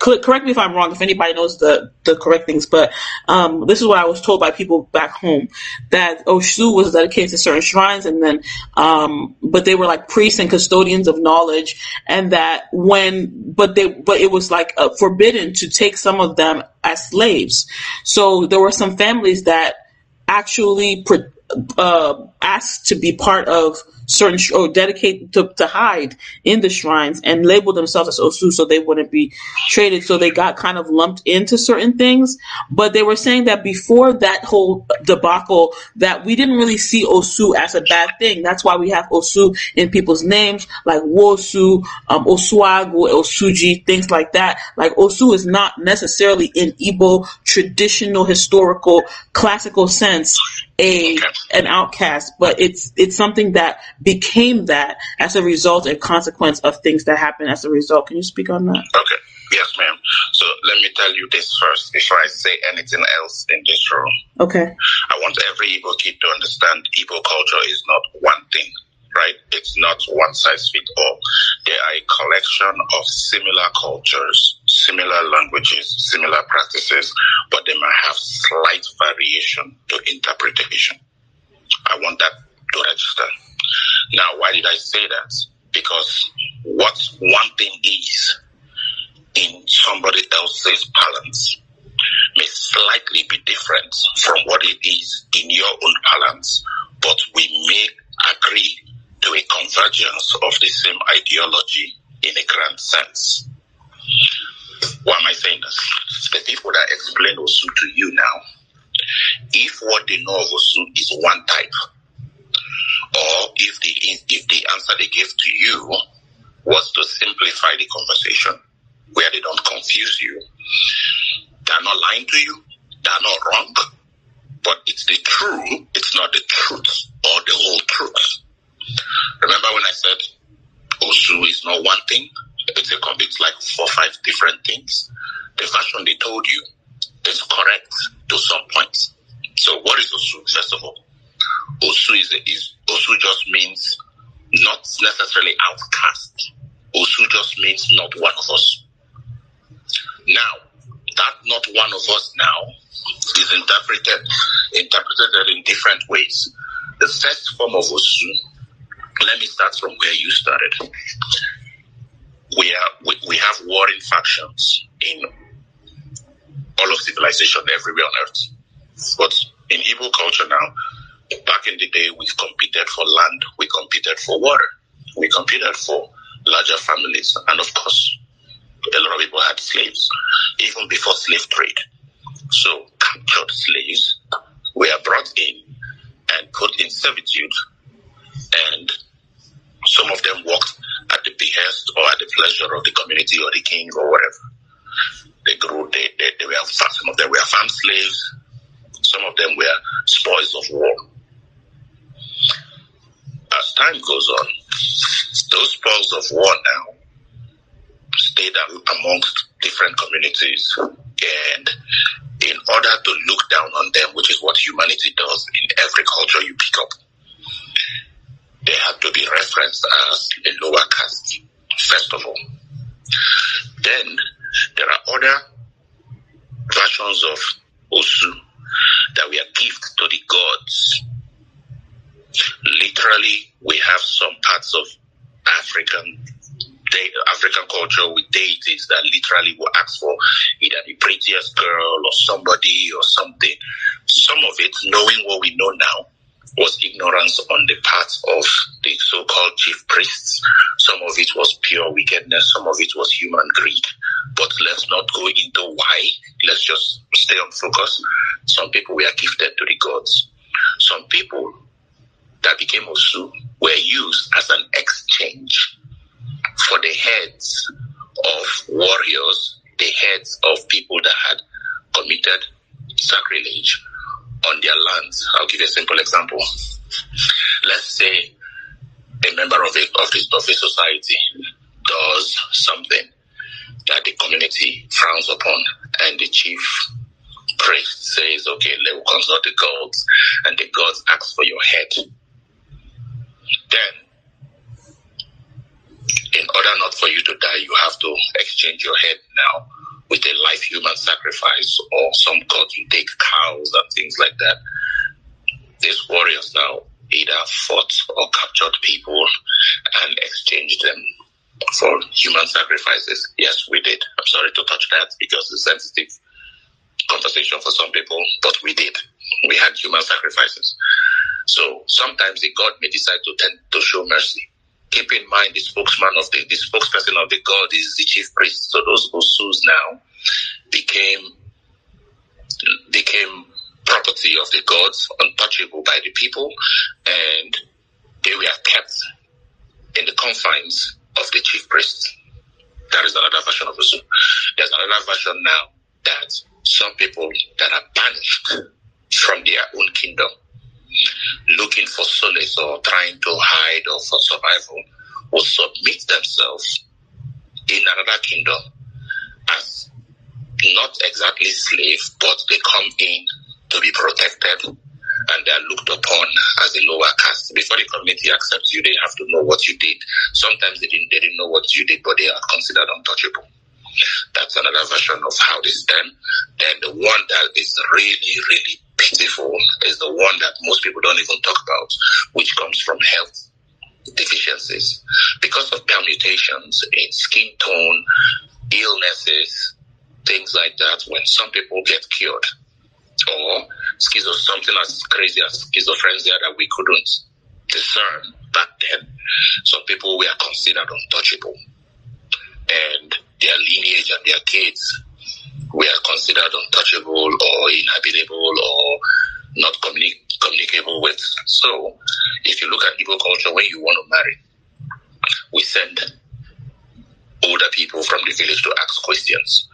correct me if I'm wrong if anybody knows the, the correct things but um, this is what I was told by people back home that Osu was dedicated to certain shrines and then um, but they were like priests and custodians of knowledge and that when but they but it was like uh, forbidden to take some of them as slaves. So there were some families that actually uh, asked to be part of certain sh- or dedicate to, to hide in the shrines and label themselves as Osu so they wouldn't be traded. So they got kind of lumped into certain things. But they were saying that before that whole debacle, that we didn't really see Osu as a bad thing. That's why we have Osu in people's names, like Nwosu, um, Osuagu, Osuji, things like that. Like Osu is not necessarily in Igbo traditional, historical, classical sense a an outcast, but it's it's something that became that as a result and consequence of things that happened as a result. Can you speak on that? Okay. Yes, ma'am. So let me tell you this first before I say anything else in this room. Okay. I want every Igbo kid to understand Igbo culture is not one thing, right? It's not one size fits all. They are a collection of similar cultures, similar languages, similar practices, but they might have slight variation to interpretation. I want that to register. Now, why did I say that? Because what one thing is in somebody else's balance may slightly be different from what it is in your own balance, but we may agree to a convergence of the same ideology in a grand sense. Why am I saying this? The people that explain Osu to you now, if what they know of Osu is one type, or if the if the answer they gave to you was to simplify the conversation where they don't confuse you, they're not lying to you, they're not wrong, but it's the truth, it's not the truth or the whole truth. Remember when I said Osu is not one thing? It's a it's like four five different things. The version they told you is correct to some points. So what is Osu? First of all, Osu is, is Osu just means not necessarily outcast. Osu just means not one of us. Now, that not one of us now is interpreted interpreted in different ways. The first form of Osu, let me start from where you started. We are we, we have warring factions in all of civilization everywhere on earth. But in Igbo culture now, back in the day, we competed for land, we competed for water, we competed for larger families, and of course, a lot of people had slaves, even before slave trade. So captured slaves were brought in and put in servitude, and some of them worked at the behest or at the pleasure of the community or the king or whatever. They grew, they, they, they were, some of them were farm slaves, some of them were spoils of war. As time goes on, those spoils of war now stayed amongst different communities. And in order to look down on them, which is what humanity does in every culture you pick up, they have to be referenced as a lower caste, first of all. Then there are other versions of Osu that we are gifts to the gods. Literally, we have some parts of African African culture with deities that literally will ask for either the prettiest girl or somebody or something. Some of it, knowing what we know now, was ignorance on the part of the so-called chief priests. Some of it was pure wickedness. Some of it was human greed. But let's not go into why. Let's just stay on focus. Some people were gifted to the gods. Some people that became Osu were used as an exchange for the heads of warriors, the heads of people that had committed sacrilege on their lands. I'll give you a simple example. Let's say a member of a, of, this, of a society does something that the community frowns upon, and the chief priest says, okay, let us consult the gods, and the gods ask for your head. Then, in order not for you to die, you have to exchange your head now with a live human sacrifice, or some gods will take cows and things like that. These warriors now either fought or captured people and exchanged them for human sacrifices. Yes, we did. I'm sorry to touch that because it's sensitive conversation for some people, but we did. We had human sacrifices. So sometimes the God may decide to tend to show mercy. Keep in mind the spokesman of the, the spokesperson of the God is the chief priest. So those Osus now became became property of the gods, untouchable by the people, and they were kept in the confines of the chief priest. That is another version of Osu. There's another version now that some people that are banished from their own kingdom, looking for solace or trying to hide or for survival, will submit themselves in another kingdom as not exactly slaves, but they come in to be protected and they are looked upon as a lower caste. Before the community accepts you, they have to know what you did. Sometimes they didn't, they didn't know what you did, but they are considered untouchable. That's another version of how this done. Then the one that is really, really pitiful is the one that most people don't even talk about, which comes from health deficiencies. Because of permutations in skin tone, illnesses, things like that, when some people get cured, or schizo, something as crazy as schizophrenia that we couldn't discern back then. Some people were considered untouchable. And their lineage and their kids were considered untouchable or inhabitable or not communi- communicable with. So, if you look at Igbo culture, when you want to marry, we send older people from the village to ask questions.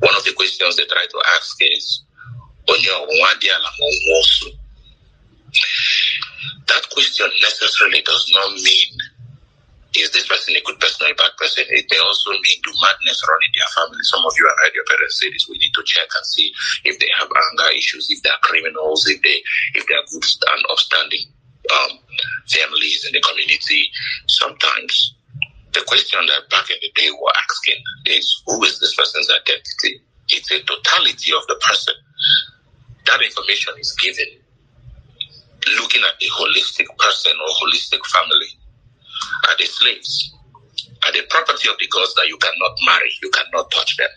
One of the questions they try to ask is, that question necessarily does not mean is this person a good person or a bad person? It may also mean do madness run in their family. Some of you have heard your parents say this. We need to check and see if they have anger issues, if they are criminals, if they if they are good and upstanding um, families in the community. Sometimes the question that back in the day we were asking is who is this person's identity? It's a totality of the person that information is given looking at the holistic person or holistic family. Are the slaves? Are the property of the gods that you cannot marry? You cannot touch them.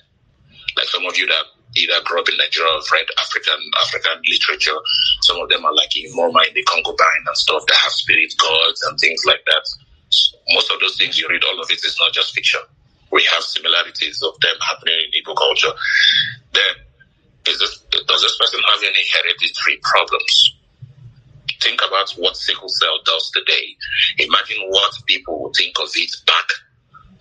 Like some of you that either grew up in Nigeria or read African African literature. Some of them are like in Moma in the Concubine and stuff that have spirit gods and things like that. Most of those things you read, all of it is not just fiction. We have similarities of them happening in Igbo culture. Then, is this, does this person have any hereditary problems? Think about what sickle cell does today. Imagine what people would think of it back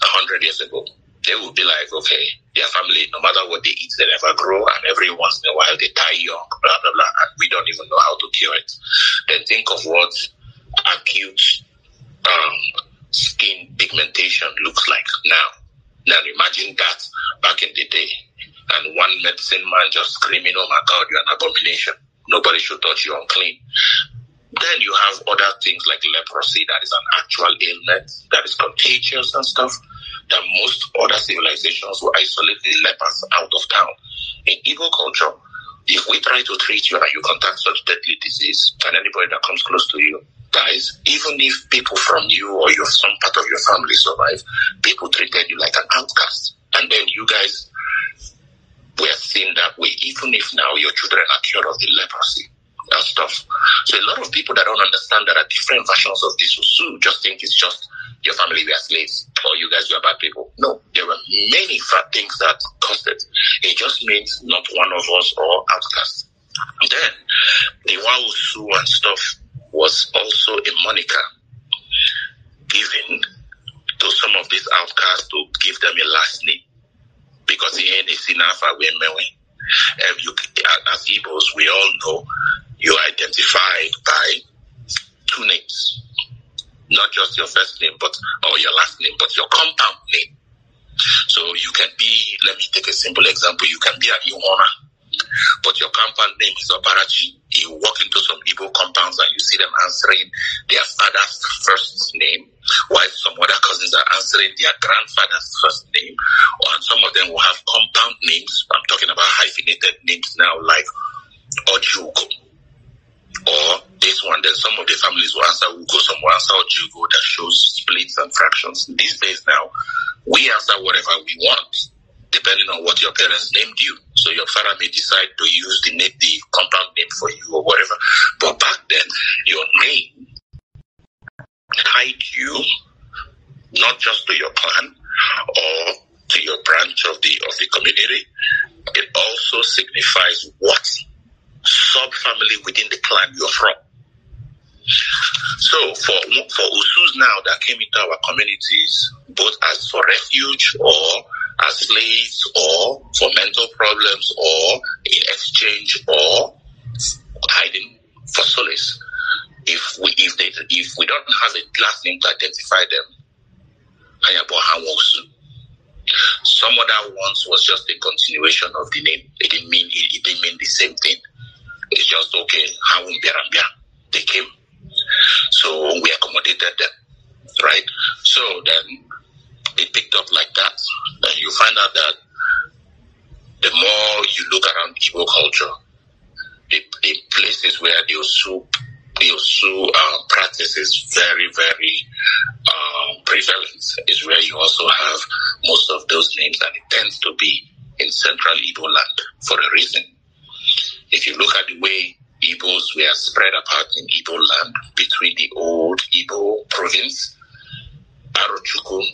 a hundred years ago they would be like, okay, their family, no matter what they eat, they never grow, and every once in a while they die young, blah blah blah, and we don't even know how to cure it. Then think of what acute um, skin pigmentation looks like now. Now imagine that back in the day, and one medicine man just screaming, "Oh my God, you're an abomination! Nobody should touch you unclean." Then you have other things like leprosy, that is an actual illness that is contagious and stuff that most other civilizations will isolate the lepers out of town. In Igbo culture, if we try to treat you and you contact such deadly disease, and anybody that comes close to you dies, even if people from you or your some part of your family survive, people treated you like an outcast. And then you guys were seen that way, even if now your children are cured of the leprosy stuff. So a lot of people that don't understand that are different versions of this Osu just think it's just your family were slaves or you guys were bad people. No, there were many bad things that caused it. It just means not one of us or outcasts. then the Wausu and stuff was also a moniker given to some of these outcasts to give them a last name. Because in Isinafa, we're If you, as Igbos, we all know you're identified by two names not just your first name, but or your last name, but your compound name. So you can be, let me take a simple example. You can be an Iwana, but your compound name is Obarachi. You walk into some Igbo compounds and you see them answering their father's first name, while some other cousins are answering their grandfather's first name, or some of them will have compound names. I'm talking about hyphenated names now, like Ojugo or this one, then some of the families will answer Ugo, some will answer Jugo that shows splits and fractions. These days now, we answer whatever we want, depending on what your parents named you. So your father may decide to use the name, the compound name for you or whatever. But back then, your name tied you not just to your clan or to your branch of the of the community. It also signifies what sub-family within the clan you're from. So for for Osus now that came into our communities, both as for refuge or as slaves or for mental problems or in exchange or hiding for solace. If we if they if we don't have a last name to identify them, some other ones was just a continuation of the name. It didn't mean it, it didn't mean the same thing. It's just okay. How they came. So we accommodated them, right? So then it picked up like that. And you find out that the more you look around Igbo culture, the, the places where the Osu, the Osu uh, practice is very, very um, prevalent is where you also have most of those names, and it tends to be in central Igbo land for a reason if you look at the way Igbos were spread apart in Igbo land between the old Igbo province, Arochukwu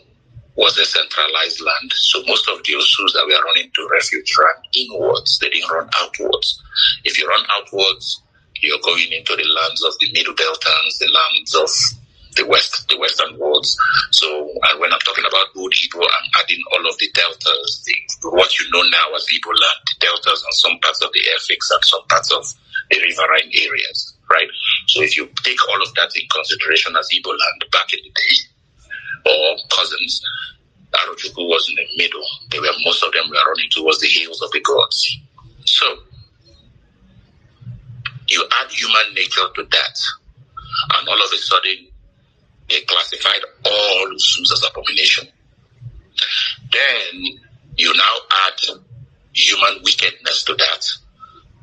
was a centralized land. So most of the Osus that were running to refuge ran inwards. They didn't run outwards. If you run outwards, you're going into the lands of the Middle Beltans, the lands of the west, the western worlds. So, and when I'm talking about old Igbo, I'm adding all of the deltas, the, what you know now as Igbo land, the deltas and some parts of the Efik and some parts of the riverine areas, right? So if you take all of that in consideration as Igbo land back in the day, or cousins, Arochukwu was in the middle. They were most of them were running towards the hills of the gods. So you add human nature to that, and all of a sudden they classified all Osus as abomination. Then you now add human wickedness to that.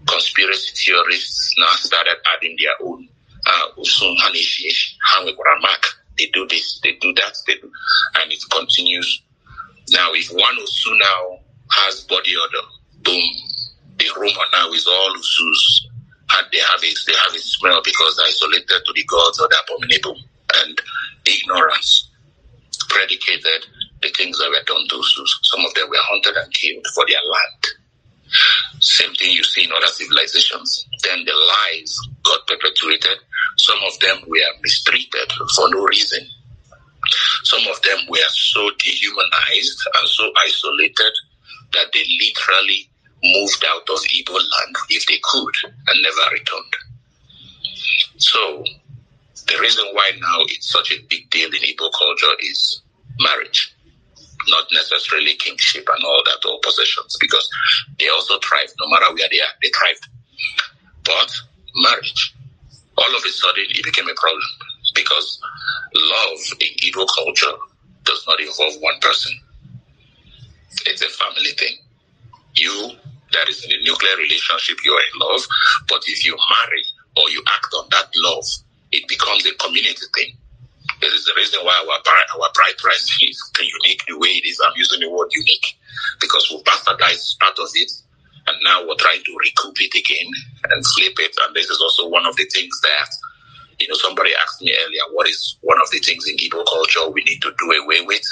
Conspiracy theorists now started adding their own uh, Usun Hanwekuramak. They do this, they do that, they do, and it continues. Now, if one Osu now has body odor, boom, the rumor now is all Osus. And they have a, they have a smell because they're isolated to the gods or the abominable and ignorance predicated the things that were done to. Some of them were hunted and killed for their land. Same thing you see in other civilizations. Then the lies got perpetuated. Some of them were mistreated for no reason. Some of them were so dehumanized and so isolated that they literally moved out of Igbo land if they could and never returned. So the reason why now it's such a big deal in Igbo culture is marriage, not necessarily kingship and all that or possessions, because they also thrive no matter where they are, they thrive. But marriage, all of a sudden it became a problem because love in Igbo culture does not involve one person. It's a family thing. You that is in a nuclear relationship, you are in love. But if you marry or you act on that love, it becomes a community thing. It is the reason why our our bride price is unique the way it is. I'm using the word unique because we bastardized part of it, and now we're trying to recoup it again and flip it. And this is also one of the things that you know somebody asked me earlier. What is one of the things in Igbo culture we need to do away with?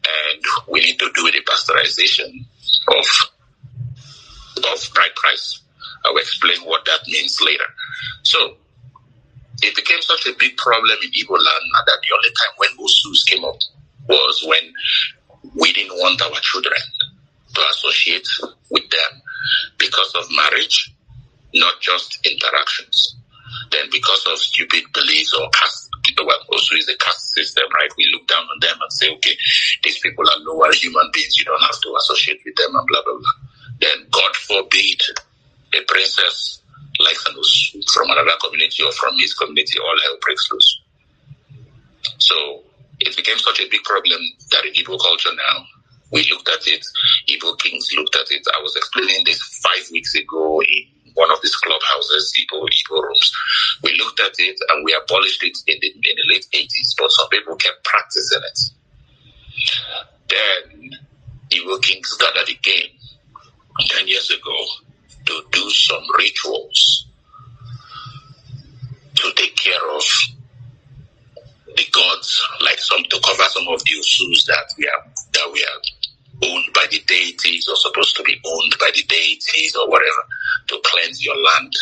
And we need to do the pasteurization of of bride price. I will explain what that means later. So it became such a big problem in Igbo land that the only time when Osus came up was when we didn't want our children to associate with them because of marriage, not just interactions. Then because of stupid beliefs or caste, well, also is a caste system, right? We look down on them and say, okay, these people are lower human beings. You don't have to associate with them and blah, blah, blah then God forbid a princess like Sanus from another community or from his community, all hell breaks loose. So it became such a big problem that in Igbo culture now, we looked at it, Igbo kings looked at it. I was explaining this five weeks ago in one of these clubhouses, Igbo, Igbo rooms. We looked at it and we abolished it in the, in the late 80s, but some people kept practicing it. Then Igbo kings gathered again 10 years ago to do some rituals to take care of the gods, like some to cover some of the Osus that we are that we are owned by the deities or supposed to be owned by the deities or whatever to cleanse your land.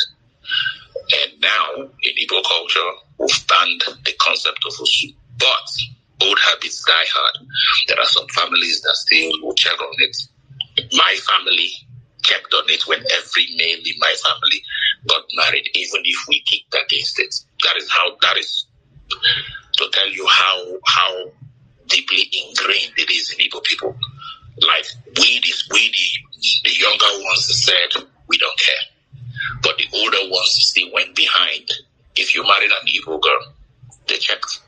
And now in Igbo culture, we've banned the concept of Osu. But old habits die hard. There are some families that still will check on it. My family kept on it when every male in my family got married, even if we kicked against it. That is how that is to tell you how how deeply ingrained it is in Igbo people. Like we this we the, the younger ones said we don't care. But the older ones still went behind. If you married an Igbo girl, they checked.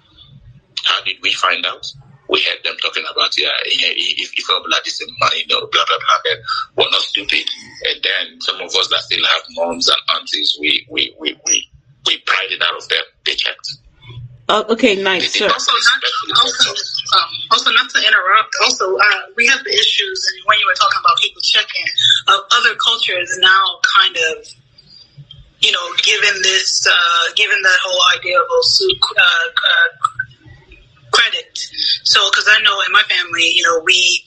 How did we find out? We heard them talking about yeah, if if our blood is in money, no, blah blah blah. Then we're not stupid. And then some of us that still have moms and aunties, we we we we, we pride it out of them. They checked. Uh, okay, nice. Sure. Also, not, also, um, also, not to interrupt. Also, uh, we have the issues, and when you were talking about people checking, of other cultures now kind of you know, given this, uh, given that whole idea of uh, uh, credit. So, because I know in my family, you know, we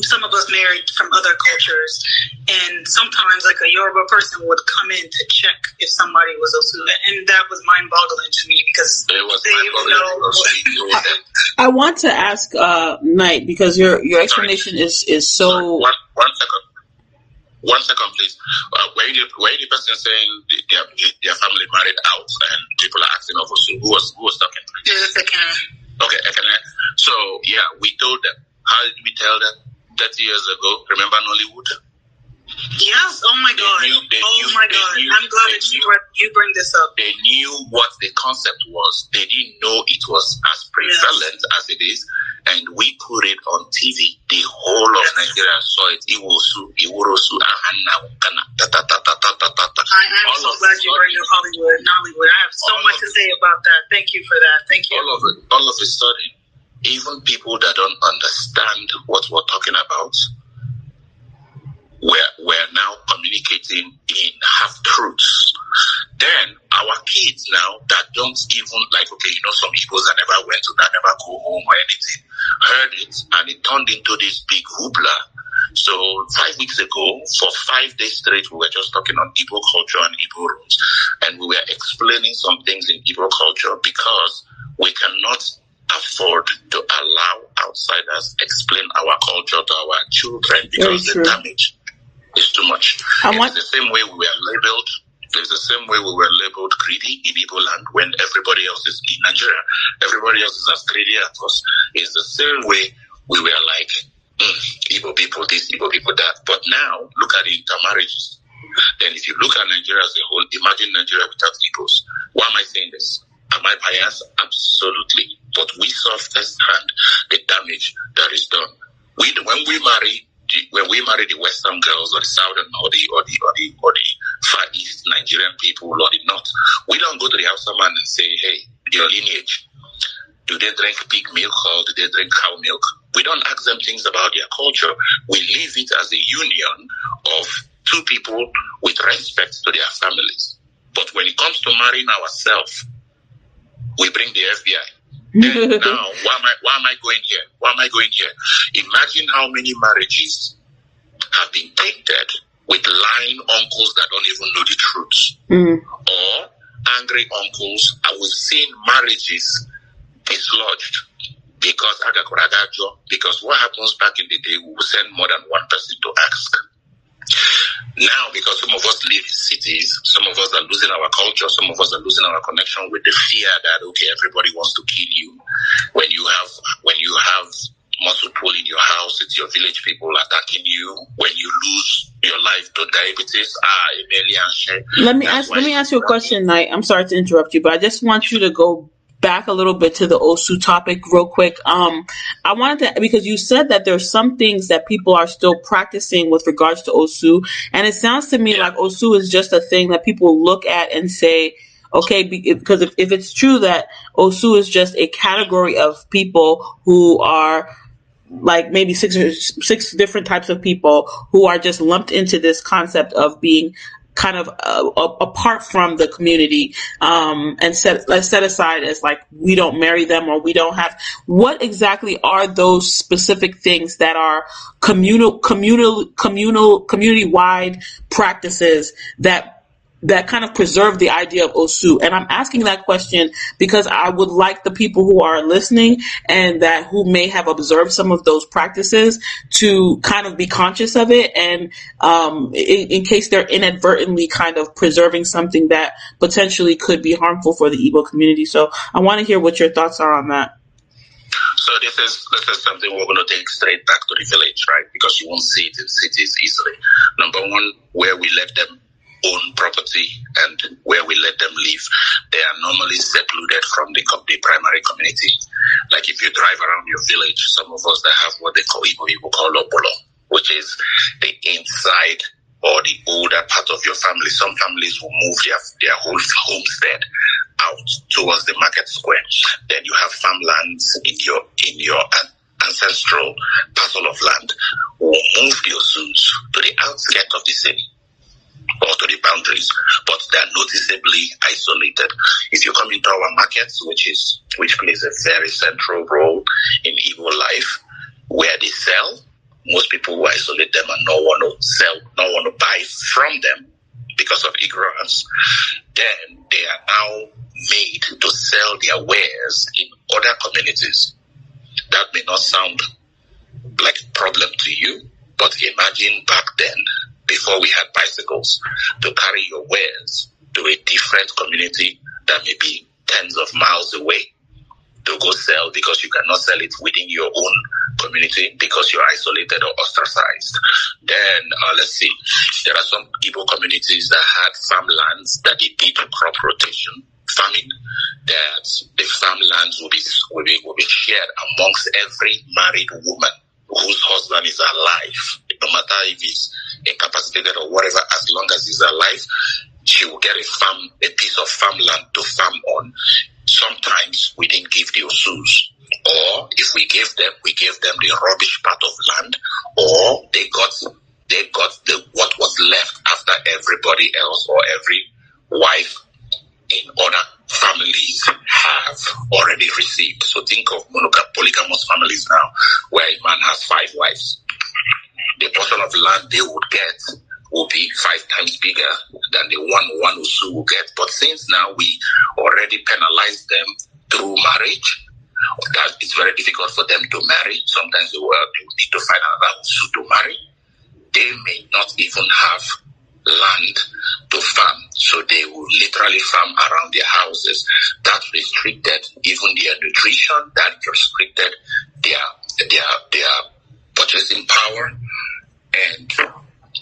some of us married from other cultures, and sometimes like a Yoruba person would come in to check if somebody was Osu, and that was mind boggling to me because they know. I, I want to ask uh, Knight because your your explanation is is so. One, one second. One second, please. Uh, where the where the person saying their, their family married out and people are asking of Osu, who was who was talking? Yeah, Okay, okay. Eh. So yeah, we told them. How did we tell them? Thirty years ago. Remember Nollywood? Yes. Oh my God my God, knew, I'm glad that you, knew, you bring this up. They knew what the concept was. They didn't know it was as prevalent yes. as it is. And we put it on TV. The whole of yes. Nigeria saw it. I am so glad you bring up Hollywood and Hollywood. I have so much to say about that. Thank you for that. Thank you. All of it, all of a sudden, even people that don't understand what we're talking about we're, we're now communicating in half truths. Then our kids now that don't even like, okay, you know, some people that never went to that, never go home or anything, heard it and it turned into this big hoopla. So five weeks ago, for five days straight, we were just talking on Igbo culture and Igbo rooms, and we were explaining some things in Igbo culture because we cannot afford to allow outsiders explain our culture to our children because the damage is too much. I want- it's the same way we were labeled. It's the same way we were labeled greedy in Igbo land when everybody else is in Nigeria. Everybody else is as greedy as us. It's the same way we were like, mm, Igbo people this, Igbo people that. But now, look at the intermarriages. Then if you look at Nigeria as a whole, imagine Nigeria without Igbos. Why am I saying this? Am I biased? Absolutely. But we saw firsthand the damage that is done. We, when we marry, when we marry the Western girls or the Southern or the or the or the or the Far East Nigerian people or the North, we don't go to the Hausa man and say, "Hey, your lineage, do they drink pig milk or do they drink cow milk?" We don't ask them things about their culture. We leave it as a union of two people with respect to their families. But when it comes to marrying ourselves, we bring the FBI. And now, why am I why am I going here? Why am I going here? Imagine how many marriages have been tainted with lying uncles that don't even know the truth, mm. or angry uncles. And we've seen marriages dislodged because because what happens back in the day, we will send more than one person to ask. Now, because some of us live in cities, some of us are losing our culture, some of us are losing our connection with the fear that okay, everybody wants to kill you. When you have when you have muscle pull in your house, it's your village people attacking you. When you lose your life to diabetes, ah, Let me ask. Let me ask you a question, Knight. I'm sorry to interrupt you, but I just want you to go back a little bit to the Osu topic real quick. Um, I wanted to, because you said that there's some things that people are still practicing with regards to Osu. And it sounds to me like Osu is just a thing that people look at and say, okay, because if, if it's true that Osu is just a category of people who are like maybe six or six different types of people who are just lumped into this concept of being kind of uh, apart from the community um, and set set aside as like we don't marry them or we don't have what exactly are those specific things that are communal communal communal community wide practices that that kind of preserve the idea of Osu. And I'm asking that question because I would like the people who are listening and that who may have observed some of those practices to kind of be conscious of it and um, in, in, case they're inadvertently kind of preserving something that potentially could be harmful for the Igbo community. So I want to hear what your thoughts are on that. So this is this is something we're going to take straight back to the village, right? Because you won't see it in cities easily. Number one, where we let them own property and where we let them live, they are normally secluded from the, the primary community. Like if you drive around your village, some of us that have what they call people call obolo, which is the inside or the older part of your family. Some families will move their, their whole homestead out towards the market square. Then you have farmlands in your in your ancestral parcel of land will move your zoos to the outskirts of the city or to the boundaries, but they are noticeably isolated. If you come into our markets, which is which plays a very central role in Igbo life, where they sell, most people will isolate them and no one will sell, no one will buy from them because of ignorance. Then they are now made to sell their wares in other communities. That may not sound like a problem to you, but imagine back then before we had bicycles to carry your wares to a different community that may be tens of miles away to go sell because you cannot sell it within your own community because you're isolated or ostracized. Then uh, let's see, there are some Igbo communities that had farmlands that they did crop rotation farming. That the farmlands will be will be will be shared amongst every married woman whose husband is alive, no matter if he's incapacitated or whatever, as long as he's alive, she will get a farm, a piece of farmland to farm on. Sometimes we didn't give the Osus. Or if we gave them, we gave them the rubbish part of land, or they got they got the what was left after everybody else or every wife in other families have already received. So think of monogam- polygamous families now, where a man has five wives. The portion of land they would get will be five times bigger than the one one Osu will get. But since now we already penalize them through marriage, that it's very difficult for them to marry. Sometimes they will, they will need to find another Osu to marry. They may not even have land to farm. So they will literally farm around their houses. That restricted even their nutrition, that restricted their their their purchasing power and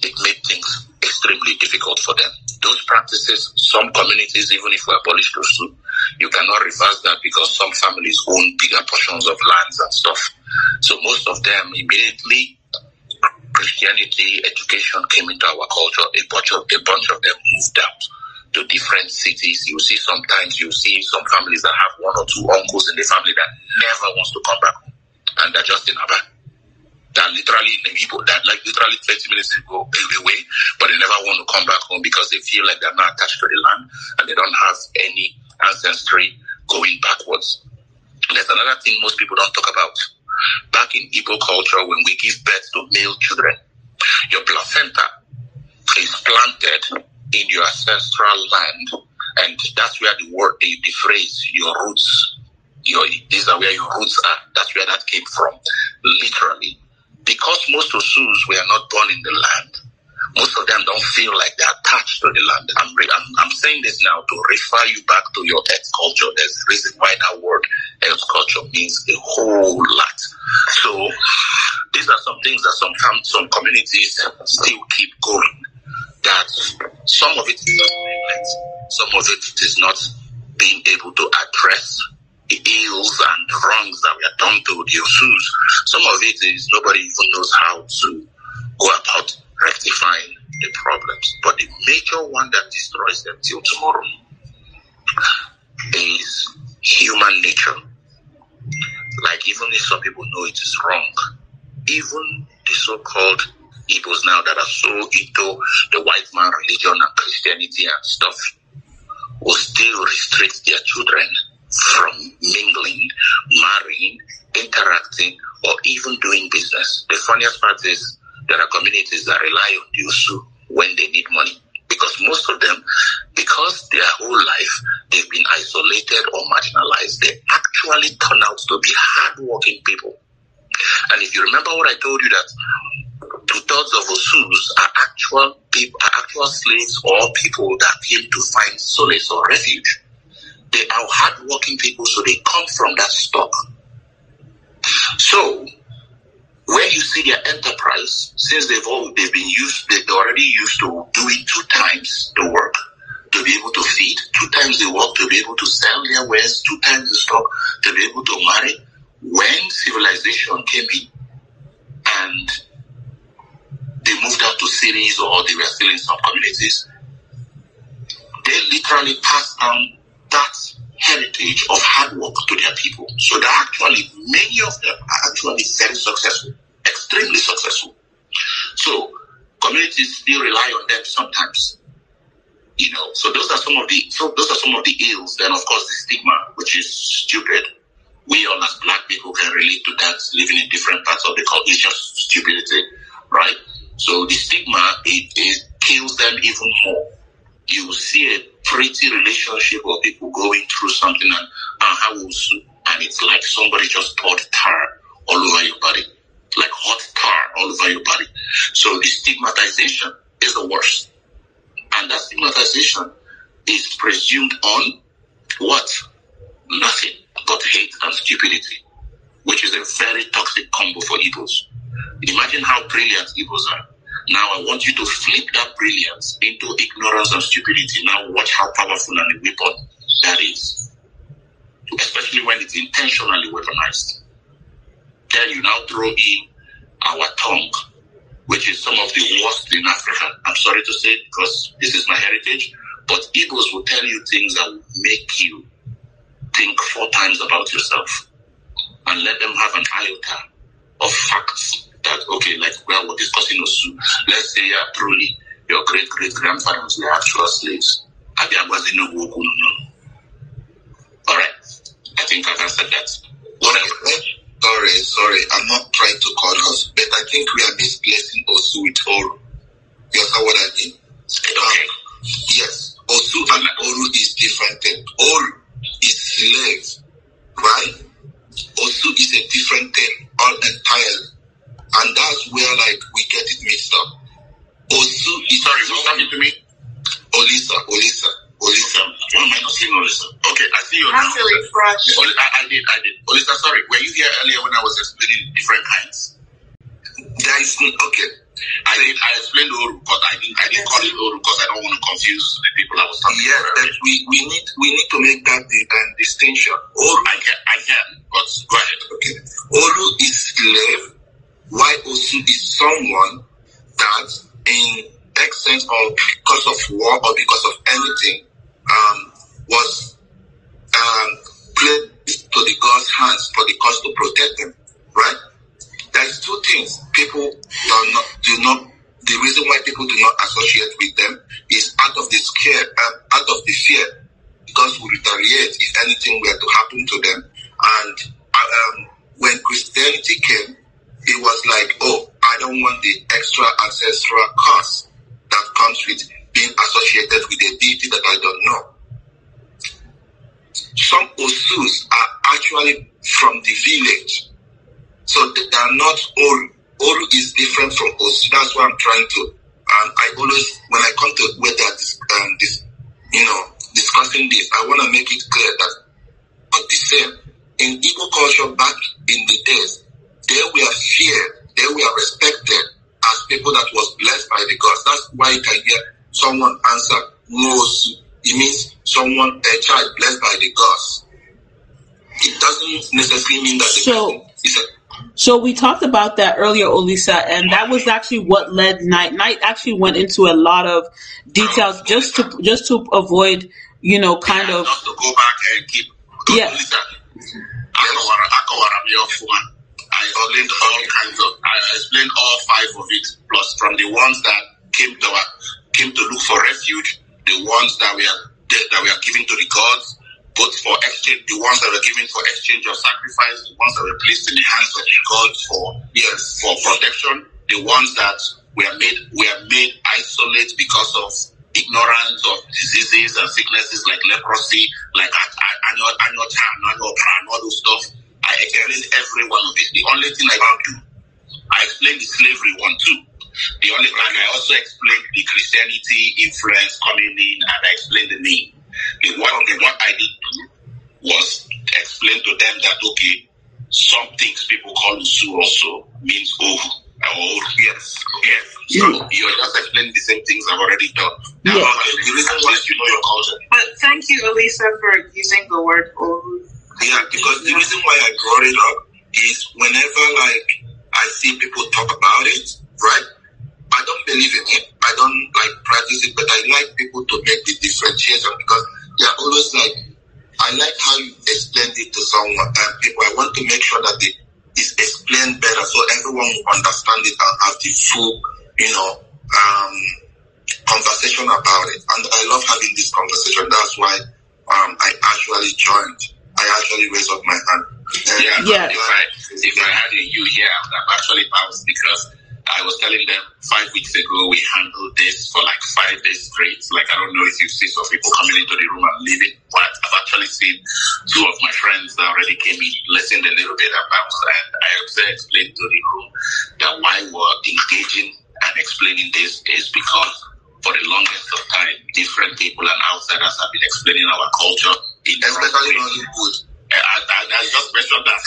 it made things extremely difficult for them. Those practices, some communities, even if we abolish those two, you cannot reverse that because some families own bigger portions of lands and stuff. So most of them immediately Christianity education came into our culture. A bunch of a bunch of them moved out to different cities. You see sometimes you see some families that have one or two uncles in the family that never wants to come back home, and they're just in Aba that literally people that like literally 30 minutes ago eh, away, but they never want to come back home because they feel like they're not attached to the land and they don't have any ancestry going backwards. There's another thing most people don't talk about. Back in Igbo culture, when we give birth to male children, your placenta is planted in your ancestral land, and that's where the word, the, the phrase, your roots, your these are where your roots are. That's where that came from, literally because most of Osus were not born in the land, most of them don't feel like they're attached to the land. I'm, I'm, I'm saying this now to refer you back to your earth culture. There's a reason why that word earth culture means a whole lot. So these are some things that some some communities still keep going. That some of it is not some of it is not being able to address ills and wrongs that we are done to the Osus. Some of it is nobody even knows how to go about rectifying the problems. But the major one that destroys them till tomorrow is human nature. Like even if some people know it is wrong, even the so-called Igbos now that are so into the white man religion and Christianity and stuff will still restrict their children from mingling, marrying, interacting, or even doing business. The funniest part is there are communities that rely on the Osu when they need money. Because most of them, because their whole life they've been isolated or marginalized, they actually turn out to be hardworking people. And if you remember what I told you that two thirds of Osus are actual people, are actual slaves or people that came to find solace or refuge. They are hardworking people, so they come from that stock. So when you see their enterprise, since they've all they've been used, they're already used to doing two times the work to be able to feed, two times the work to be able to sell their wares, two times the stock to be able to marry. When civilization came in and they moved out to cities or they were still in some communities, they literally passed down that heritage of hard work to their people. So that actually many of them are actually very successful, extremely successful. So communities still rely on them sometimes. You know, so those are some of the so those are some of the ills. Then of course the stigma, which is stupid. We all as black people can relate to that living in different parts of the country. It's just stupidity, right? So the stigma it, it kills them even more. You see a pretty relationship or people going through something and and it's like somebody just poured tar all over your body, like hot tar all over your body. So the stigmatization is the worst. And that stigmatization is presumed on what? Nothing but hate and stupidity, which is a very toxic combo for Igbos. Imagine how brilliant Igbos are. Now I want you to flip that brilliance into ignorance and stupidity. Now watch how powerful and weapon that is. Especially when it's intentionally weaponized. Then you now throw in our tongue, which is some of the worst in Africa. I'm sorry to say because this is my heritage, but Igbos will tell you things that will make you think four times about yourself and let them have an iota of facts that okay, like well, we're discussing Osu. Let's say uh, truly your great great grandparents were actual slaves, abịa gwazi n'ugwu okwu nnụnụ. All right. I think I've answered that. Whatever. Sorry, sorry, I'm not trying to cut us, but I think we are misplacing Osu with Oru. You understand what I mean? Okay. Yes, Osu and Oru is different thing. Oru is slave, right? Osu is a different thing all entirely. And that's where like we get it mixed up. Osu is Sorry, what's happening to me? Olisa, Olisa, Olisa. Why am I not seeing Olisa? Okay, I see you now. Have to refresh. Oli- I, I did, I did. Olisa, sorry. Were you here earlier when I was explaining different kinds? There is okay. I did. I explained Oru, but I didn't. I didn't call it Oru because I don't want to confuse the people I was talking Yes, to. but we, we need we need to make that the, um, distinction. Oru I can, I can, but go ahead. Okay. Olu is slave, while Osu is someone that, in excess or because of war or because of anything, um, was um, placed to the God's hands for the cause to protect them. Right? There's two things people do not do not. The reason why people do not associate with them is out of the scare, um, out of the fear, because we retaliate if anything were to happen to them. And um, when Christianity came, it was like, oh, I don't want the extra ancestral cost that comes with being associated with a deity that I don't know. Some Osus are actually from the village. So they are not Oru. Oru is different from Osu. That's why I'm trying to. And I always, when I come to they are um, dis, you know, discussing this, I want to make it clear that not the same. In Igbo culture back in the days, they were feared, they were respected as people that was blessed by the gods. That's why you can hear someone answer Nwosu. It means someone, a child blessed by the gods. It doesn't necessarily mean that the So- So we talked about that earlier, Olisa, and that was actually what led Knight. Knight actually went into a lot of details just to just to avoid, you know, kind Yeah, of Just to go back and keep. Yeah. I explained all kinds of. I explained all five of it, plus from the ones that came to our, came to look for refuge, the ones that we are that we are giving to the gods, both for exchange, the ones that were given for exchange of sacrifice, the ones that were placed in the hands of the gods for yes for protection, the ones that were made were made isolate because of ignorance of diseases and sicknesses like leprosy, like annual annual time, annual plan, all those stuff. I explained every one of it. The only thing I don't do, I explained the slavery one too. The only and I also explained the Christianity influence coming in, and I explained the name. The what the what I did do was explain to them that okay, some things people call Osu also means Ohu. Or yes, yes. So you're just explaining the same things I've already done. Now, Yeah. the reason why you know your culture. But thank you, Olisa, for using the word Oru. Yeah, because the reason why I brought it up is whenever like I see people talk about it, right? I don't believe in it. I don't like practice it, but I like people to make the differentiation because they're always like, I like how you explained it to someone and people. I want to make sure that it is explained better so everyone will understand it and have the full, you know, um, conversation about it. And I love having this conversation. That's why um, I actually joined. I actually raised up my hand. And Yeah, Yeah. If I if I had a you here, I would have actually bounced because I was telling them five weeks ago we handled this for like five days straight. Like I don't know if you see some people coming into the room and leaving, but I've actually seen two of my friends that already came in, listened a little bit about, and I also explained to the room that why we're engaging and explaining this is because for the longest of time, different people and outsiders have been explaining our culture in especially ways. Nollywood. I, I, I just mentioned that.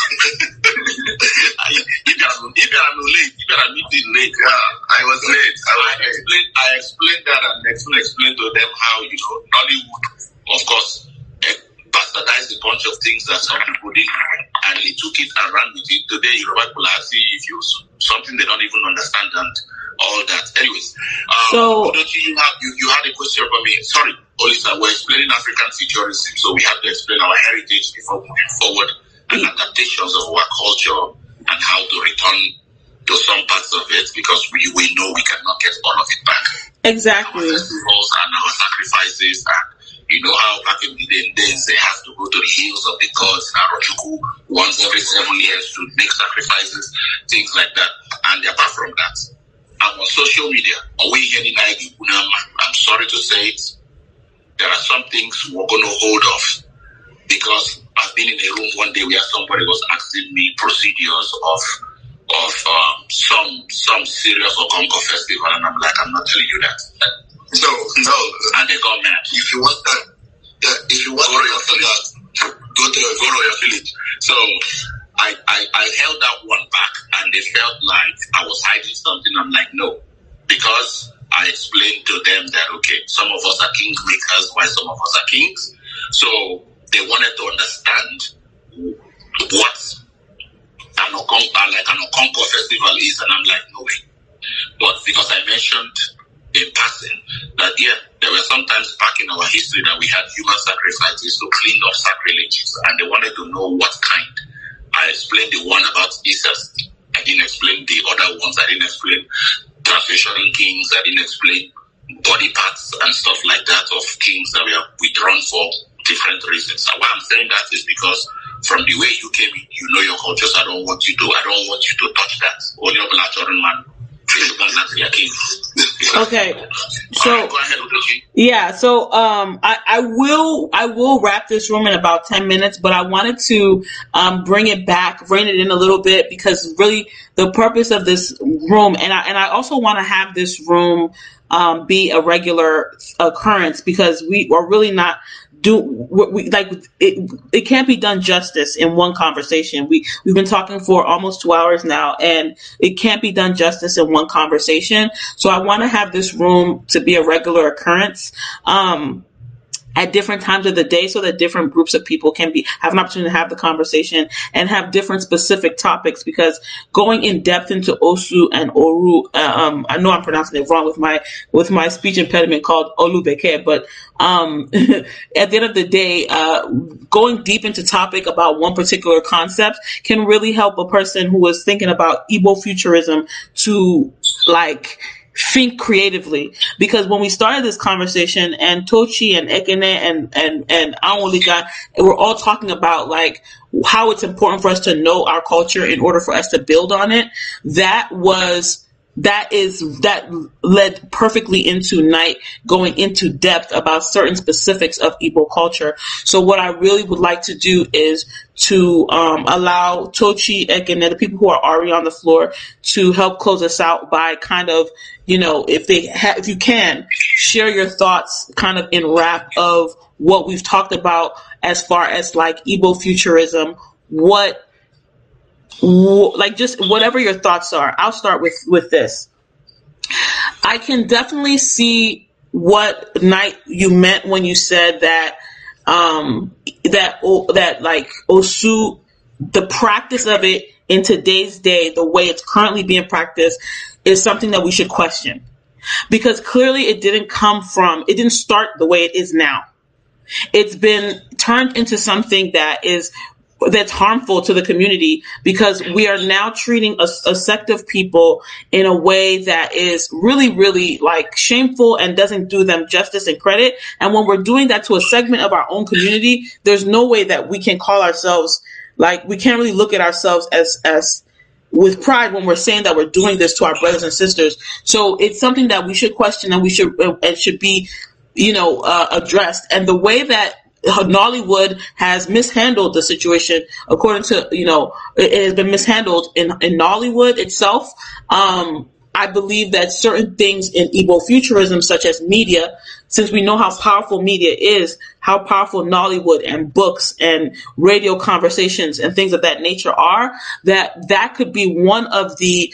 If you are if late, if you are meeting late, Yeah, I was late. I I late. explained I explained that and explained explained to them how you know Nollywood, of course, eh, bastardized a bunch of things that some people did, and he took it and ran with it. Today, Yoruba people are see if you something they don't even understand and all that. Anyways, um, So- don't you have you, you had a question for me? Sorry, Olisa, we're explaining African futurism, so we have to explain our heritage before moving forward and adaptations of our culture and how to return to some parts of it because we, we know we cannot get all of it back. Our exactly. festivals and our sacrifices and You know how back in the days they have to go to the hills of the gods in Arochukwu once every seven years to make sacrifices, things like that. And apart from that, I'm on social media. I'm sorry to say it. There are some things we're going to hold off because I've been in a room one day where somebody was asking me procedures of of um, some some serious Okonko festival, and I'm like, I'm not telling you that. No, no. And they got mad. If you want that, if you want Go to your that, go to your go to your village. So I, I I held that one back, and they felt like I was hiding something. I'm like, no, because I explained to them that okay, some of us are king makers, while some of us are kings. So they wanted to understand what an Okonko, like an festival is, and I'm like, no way. But because I mentioned in passing that yeah, there were sometimes back in our history that we had human sacrifices to clean up sacrileges, and they wanted to know what kind. I explained the one about Jesus. I didn't explain the other ones. I didn't explain transitioning kings. I didn't explain body parts and stuff like that of kings that we were withdrawn for different reasons. And why I'm saying that is because from the way you came in, you know your cultures. I don't want you to. I don't want you to touch that. Only a black man. Okay, so yeah, so um, I, I will I will wrap this room in about ten minutes, but I wanted to um, bring it back, rein it in a little bit because really the purpose of this room, and I and I also want to have this room um, be a regular occurrence because we are really not do we, like it it can't be done justice in one conversation. We we've been talking for almost two hours now and it can't be done justice in one conversation. So i want to have this room to be a regular occurrence. Um at different times of the day so that different groups of people can be have an opportunity to have the conversation and have different specific topics because going in depth into osu and oru uh, um i know i'm pronouncing it wrong with my with my speech impediment called olubeke but um at the end of the day uh going deep into topic about one particular concept can really help a person who is thinking about Igbo futurism to like think creatively. Because when we started this conversation and Tochi and Ekene and and and Anwulika we're all talking about like how it's important for us to know our culture in order for us to build on it. That was that is that led perfectly into Knight going into depth about certain specifics of Igbo culture. So what I really would like to do is to um, allow Tochi and the people who are already on the floor to help close us out by kind of you know if they ha- if you can share your thoughts kind of in wrap of what we've talked about as far as like Igbo futurism. What wh- like just whatever your thoughts are i'll start with with this. I can definitely see what Knight you meant when you said that um that that like osu the practice of it in today's day the way it's currently being practiced is something that we should question. Because clearly it didn't come from it didn't start the way it is now. It's been turned into something that is that's harmful to the community because we are now treating a, a sect of people in a way that is really really like shameful and doesn't do them justice and credit and when we're doing that to a segment of our own community there's no way that we can call ourselves like we can't really look at ourselves as as with pride when we're saying that we're doing this to our brothers and sisters. So it's something that we should question and we should and should be, you know, uh, addressed. And the way that Nollywood has mishandled the situation, according to you know, it, has been mishandled in in Nollywood itself. Um, I believe that certain things in Igbo futurism, such as media, since we know how powerful media is, how powerful Nollywood and books and radio conversations and things of that nature are, that that could be one of the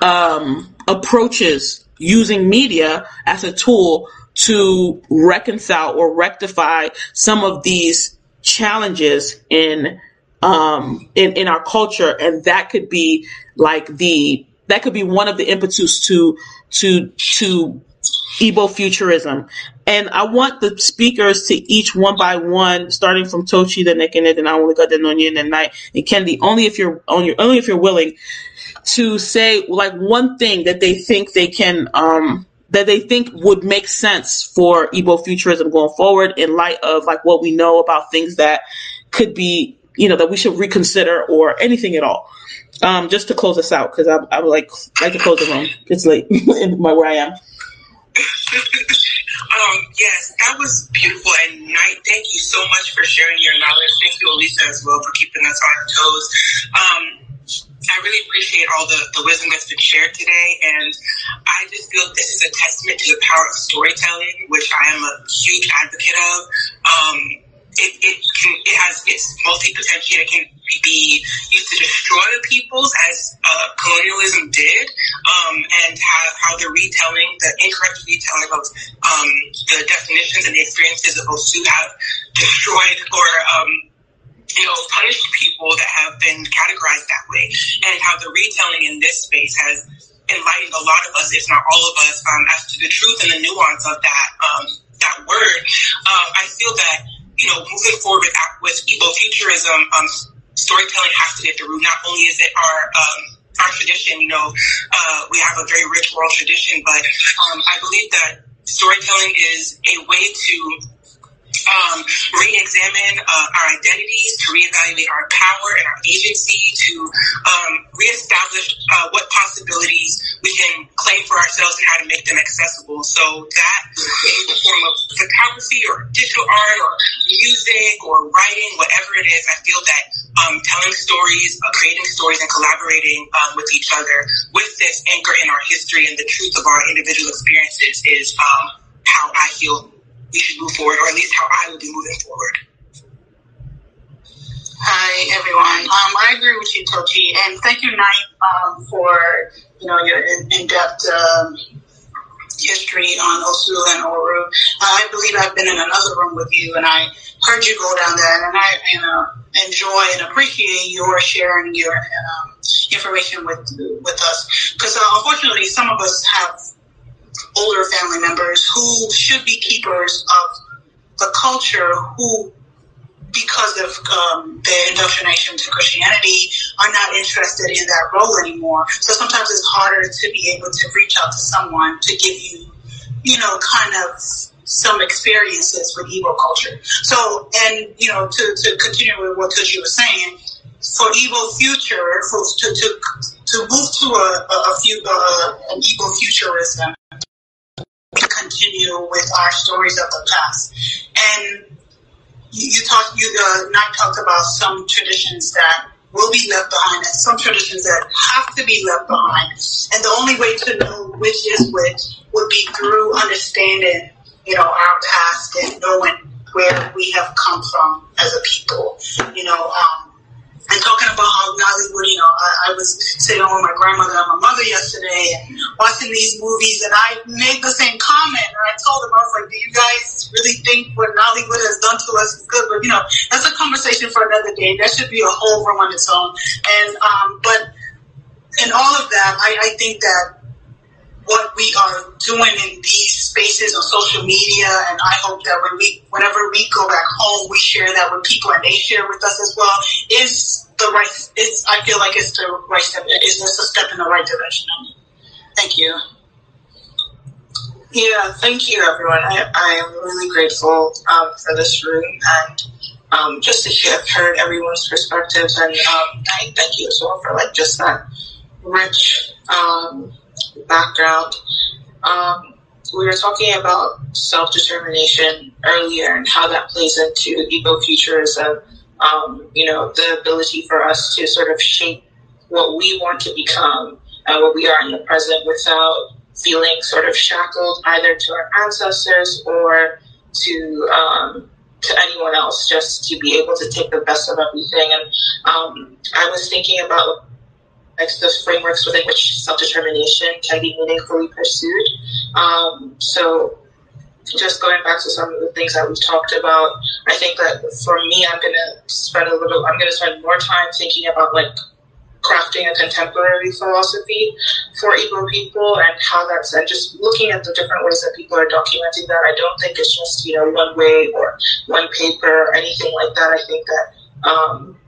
um, approaches using media as a tool to reconcile or rectify some of these challenges in um, in in our culture, and that could be like the that could be one of the impetus to to to Igbo futurism. And I want the speakers to each one by one, starting from Tochi, the Nekene, and Anwulika, the Nonye, and Knight, and Kendi, only if you're on your only if you're willing to say like one thing that they think they can um that they think would make sense for Igbo futurism going forward in light of like what we know about things that could be, you know, that we should reconsider or anything at all. Um, just to close us out, because I, I like like to close the room. It's late in my where I am. um, yes, that was beautiful. And Knight, thank you so much for sharing your knowledge. Thank you, Olisa, as well, for keeping us on our toes. Um, I really appreciate all the, the wisdom that's been shared today. And I just feel this is a testament to the power of storytelling, which I am a huge advocate of. Um, it, it, can, it has its multi potential. It can be used to destroy the peoples as uh, colonialism did, um, and how, how the retelling, the incorrect retelling of um, the definitions and the experiences of Osu have destroyed or um, you know, punished people that have been categorized that way, and how the retelling in this space has enlightened a lot of us, if not all of us, um, as to the truth and the nuance of that um, that word. Uh, I feel that you know, moving forward with, with Igbo futurism, um, storytelling has to get the root. Not only is it our um, our tradition, you know, uh, we have a very rich oral tradition, but um, I believe that storytelling is a way to um, re-examine uh, our identities, to reevaluate our power and our agency, to um, reestablish uh, what possibilities we can claim for ourselves and how to make them accessible. So that in the form of photography or digital art or music or writing, whatever it is, I feel that um, telling stories, uh, creating stories, and collaborating um, with each other with this anchor in our history and the truth of our individual experiences is um, how I feel we should move forward, or at least how I would be moving forward. Hi everyone. Um, I agree with you, Tochi, and thank you, Knight, um, for you know your in-depth um, history on Osu and Oru. Uh, I believe I've been in another room with you, and I heard you go down there, and I you know enjoy and appreciate your sharing your um, information with with us because uh, unfortunately some of us have older family members who should be keepers of the culture who because of um, their indoctrination to Christianity, are not interested in that role anymore. So sometimes it's harder to be able to reach out to someone to give you, you know, kind of some experiences with Igbo culture. So, and you know, to, to continue with what Tochi was saying, for Igbo future, for to to to move to a, a, a few an Igbo futurism, continue with our stories of the past. And you, you talked, you uh, not talked about some traditions that will be left behind and some traditions that have to be left behind. And the only way to know which is which would be through understanding, you know, our past and knowing where we have come from as a people. You know, um, and talking about how Nollywood, you know, I, I, was sitting with my grandmother and my mother yesterday and watching these movies, and I made the same comment. And I told them, I was like, "Do you guys really think what Nollywood has done to us is good?" But you know, that's a conversation for another day. That should be a whole room on its own. And um, but in all of that, I, I think that what we are doing in these spaces on social media, and I hope that when we, whenever we go back home, we share that with people and they share with us as well. Is the right? It's I feel like it's the right step. Is this a step in the right direction? Thank you. Yeah, thank you, everyone. I, I am really grateful um, for this room and um, just to have heard everyone's perspectives, and um, I thank you as well for like just that rich um, background. Um, we were talking about self determination earlier and how that plays into Igbo futurism. Um, you know, the ability for us to sort of shape what we want to become and what we are in the present without feeling sort of shackled either to our ancestors or to um, to anyone else, just to be able to take the best of everything. And um, I was thinking about those frameworks within which self-determination can be meaningfully pursued. Um, so just going back to some of the things that we've talked about, I think that for me, I'm going to spend a little, I'm going to spend more time thinking about like crafting a contemporary philosophy for Igbo people and how that's, and just looking at the different ways that people are documenting that. I don't think it's just, you know, one way or one paper or anything like that. I think that um,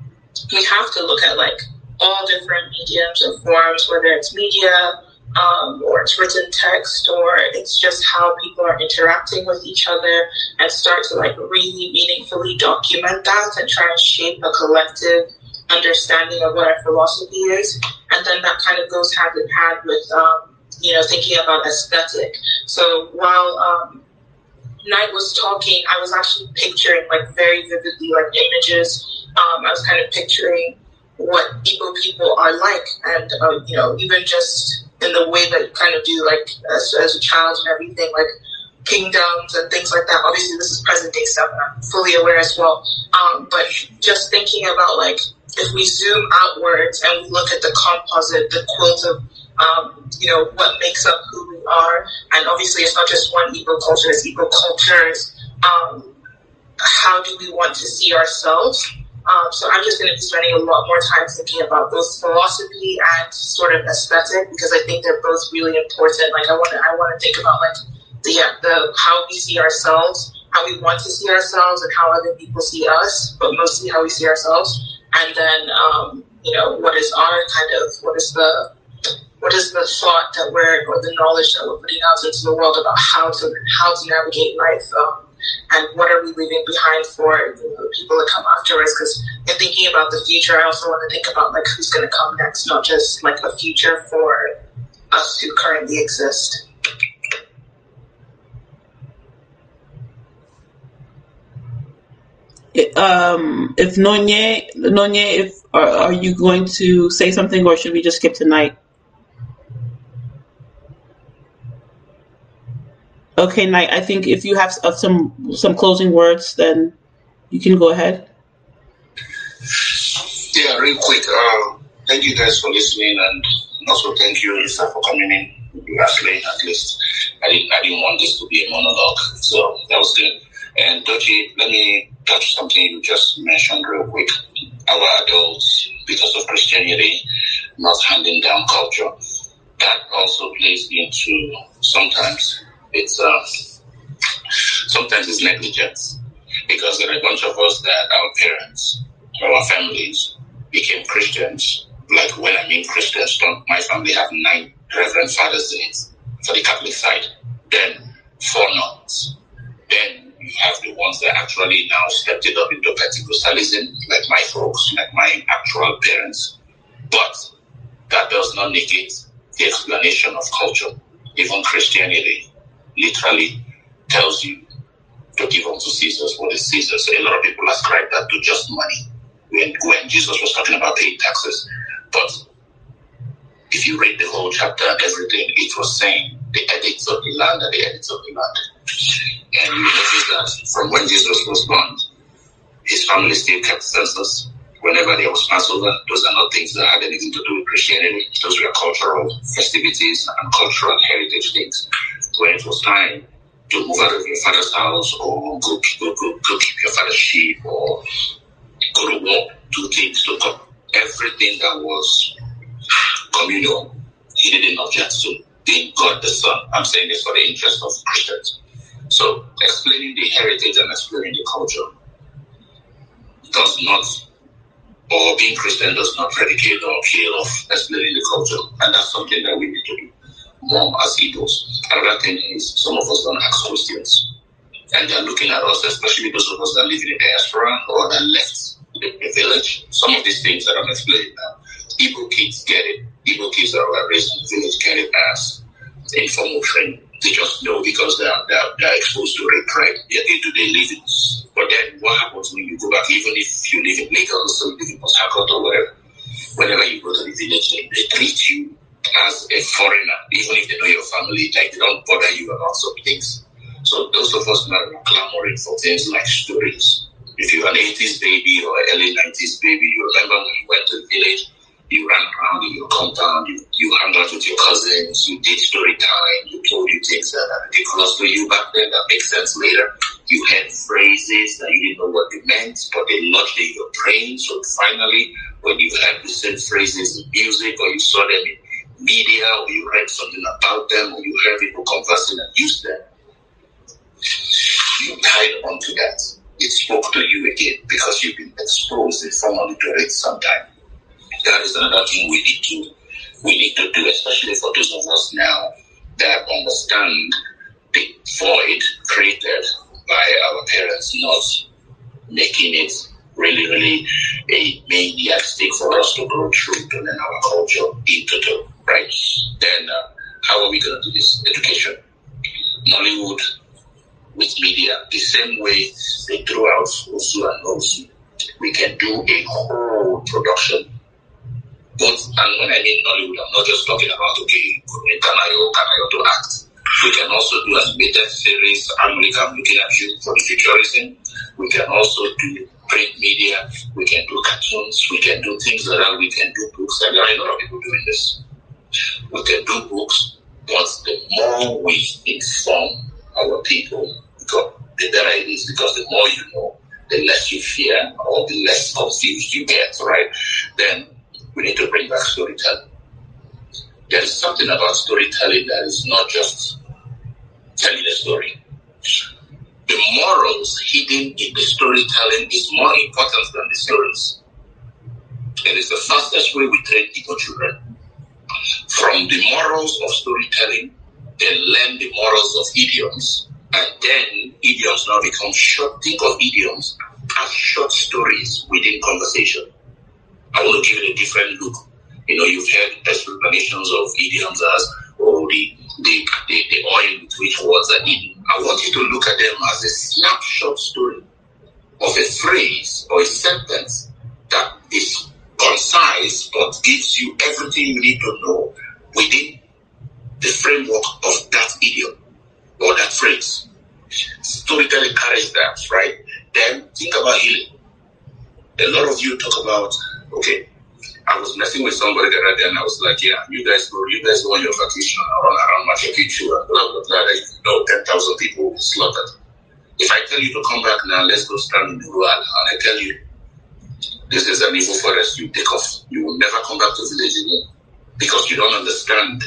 we have to look at like all different mediums and forms, whether it's media, um, or it's written text, or it's just how people are interacting with each other, and start to like really meaningfully document that and try and shape a collective understanding of what our philosophy is. And then that kind of goes hand in hand with, um, you know, thinking about aesthetic. So while um, Knight was talking, I was actually picturing like very vividly like images. Um, I was kind of picturing what Igbo people are like, and uh, you know, even just in the way that you kind of do like as, as a child and everything, like kingdoms and things like that. Obviously, this is present day stuff, and I'm fully aware as well. Um, but just thinking about like if we zoom outwards and we look at the composite, the quilt of um, you know what makes up who we are, and obviously it's not just one Igbo culture; it's Igbo cultures. Um, how do we want to see ourselves? Um, so I'm just going to be spending a lot more time thinking about both philosophy and sort of aesthetic because I think they're both really important. Like I want to, I want to think about like the the how we see ourselves, how we want to see ourselves, and how other people see us, but mostly how we see ourselves. And then um, you know what is our kind of what is the what is the thought that we're or the knowledge that we're putting out into the world about how to how to navigate life um, and what are we leaving behind for you know, people that come after us because in thinking about the future i also want to think about like who's going to come next not just like a future for us who currently exist um, if Nonye, Nonye, if are, are you going to say something, or should we just skip tonight? Okay, Knight. I think if you have uh, some some closing words, then you can go ahead. Yeah, real quick. Um, thank you guys for listening, and also thank you, Lisa, for coming in. last Lastly, at least I didn't I didn't want this to be a monologue, so that was good. And Tochi, let me touch something you just mentioned real quick. Our adults, because of Christianity, not handing down culture, that also plays into sometimes it's uh, sometimes it's negligence because there are a bunch of us that our parents, our families became Christians. Like when I mean Christians, my family have nine Reverend Fathers in it for the Catholic side, then four nuns, then you have the ones that actually now stepped it up into Pentecostalism, like my folks, like my actual parents. But that does not negate the explanation of culture, even Christianity literally tells you to give unto Caesar what is Caesar. So a lot of people ascribe that to just money when, when Jesus was talking about paying taxes. But if you read the whole chapter and everything, it was saying the edicts of the land and the edicts of the land. And you notice that from when Jesus was born, his family still kept census. Whenever there was Passover, those are not things that had anything to do with Christianity. Those were cultural festivities and cultural heritage things when it was time to move out of your father's house or go, go, go, go keep your father's sheep or go to work, do things to come. Everything that was communal, he didn't object to being God the Son. I'm saying this for the interest of Christians. So explaining the heritage and explaining the culture does not, or being Christian does not predicate or kill off explaining the culture. And that's something that we need to do more as Igbos. Another thing is some of us don't ask questions. And they're looking at us, especially those of us that live in the diaspora or that left the, village. Some of these things that I'm explaining now, Igbo kids get it. Igbo kids that were raised in the village get it as informal training. They just know because they're, they're, they're exposed to rape, right? Their day-to-day living. But then what happens when you go back, even if you live in Lagos or you live in Port or whatever, whenever you go to the village, they treat you as a foreigner, even if they know your family, like they don't bother you about some things. So those of us that are clamoring for things like stories. If you're an 80s baby or early 90s baby, you remember when you went to the village, you ran around in your compound, you, you hung out with your cousins, you did story time, you told you things that are ridiculous to you back then that make sense later. You had phrases that you didn't know what they meant, but they lodged in your brain. So finally, when you had the same phrases in music or you saw them in media or you read something about them or you heard people conversing and use them, you tied onto that. It spoke to you again because you've been exposed informally to it sometime. That is another thing we need to we need to do, especially for those of us now that understand the void created by our parents not making it really, really a main yardstick for us to go through to learn our culture into right? Then uh, how are we going to do this? Education. Nollywood with media, the same way they threw out Osu and Osu. We can do a whole production. But, and when I mean Nollywood, I'm not just talking about, okay, Kanayo, Kanayo to act. We can also do animated series, I'm looking at you for the futurism. We can also do print media, we can do cartoons, we can do things like that, we can do books, and there are a lot of people doing this. We can do books, but the more we inform our people, because the better it is, because the more you know, the less you fear or the less confused you get, right? Then we need to bring back storytelling. There is something about storytelling that is not just telling a story. The morals hidden in the storytelling is more important than the stories. It is the fastest way we train people children. From the morals of storytelling, they learn the morals of idioms, and then idioms now become short. Think of idioms as short stories within conversation. I want to give it a different look. You know, you've heard explanations of idioms as, oh, the, the, the, the oil with which words are eaten. I want you to look at them as a snapshot story of a phrase or a sentence that is concise but gives you everything you need to know within the framework of that idiom or that phrase. Storytelling carries that, right? Then think about healing. A lot of you talk about, okay, I was messing with somebody the other day and I was like, yeah, you guys go, you guys go on your vacation around, around Machu Picchu and blah, blah, blah. Like, you know, 10,000 people slaughtered. If I tell you to come back now, let's go stand in the Rural, and I tell you, this is an evil forest, you take off. You will never come back to village again because you don't understand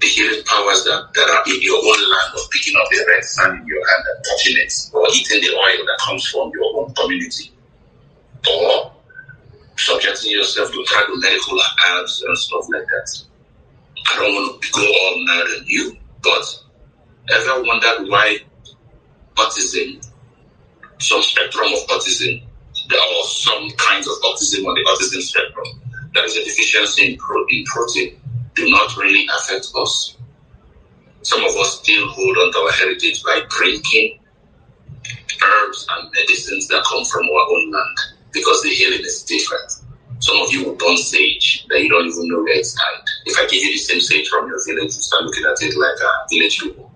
the healing powers that, that are in your own land of picking up the red sand in your hand and touching it, or eating the oil that comes from your own community, or subjecting yourself to medical herbs and stuff like that. I don't want to go on mad on you, but ever wondered why autism, some spectrum of autism, or some kinds of autism on the autism spectrum, there is a deficiency in, pro- in protein, do not really affect us. Some of us still hold on to our heritage by drinking herbs and medicines that come from our own land because the healing is different. Some of you will burn sage that you don't even know where it's tied. If I give you the same sage from your village, you start looking at it like a village people.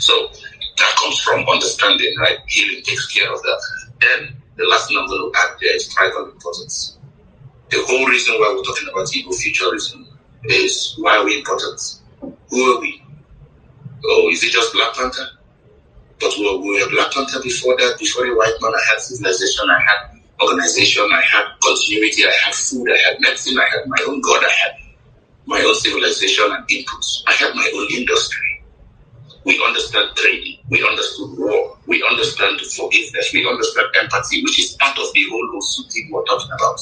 So that comes from understanding, right? Healing takes care of that. Then the last thing I'm to add there is tribal importance. The whole reason why we're talking about Igbo futurism is why are we important? Who are we? Oh, is it just Black Panther? But we were, we were Black Panther before that, before the white man. I had civilization, I had organization, I had continuity, I had food, I had medicine, I had my own God, I had my own civilization and inputs. I had my own industry. We understand trading. We understood war. We understand forgiveness. We understand empathy, which is part of the whole Osu thing we're talking about.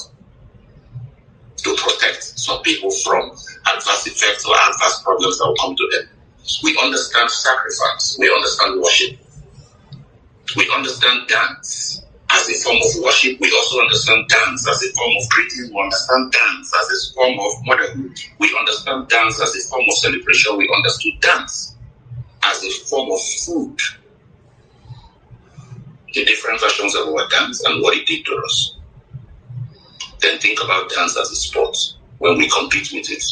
To protect some people from adverse effects or adverse problems that will come to them. We understand sacrifice. We understand worship. We understand dance as a form of worship. We also understand dance as a form of greeting. We understand dance as a form of motherhood. We understand dance as a form of celebration. We understood dance as a form of food. The different versions of our dance and what it did to us. Then think about dance as a sport when we compete with it.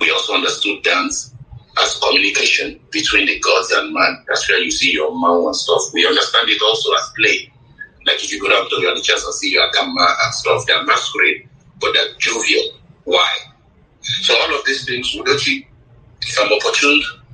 We also understood dance as communication between the gods and man. That's where you see your mouth and stuff. We understand it also as play. Like if you go down to the church and see your gamma and stuff, they're masquerade, but they're jovial. Why? So all of these things, would you, if I'm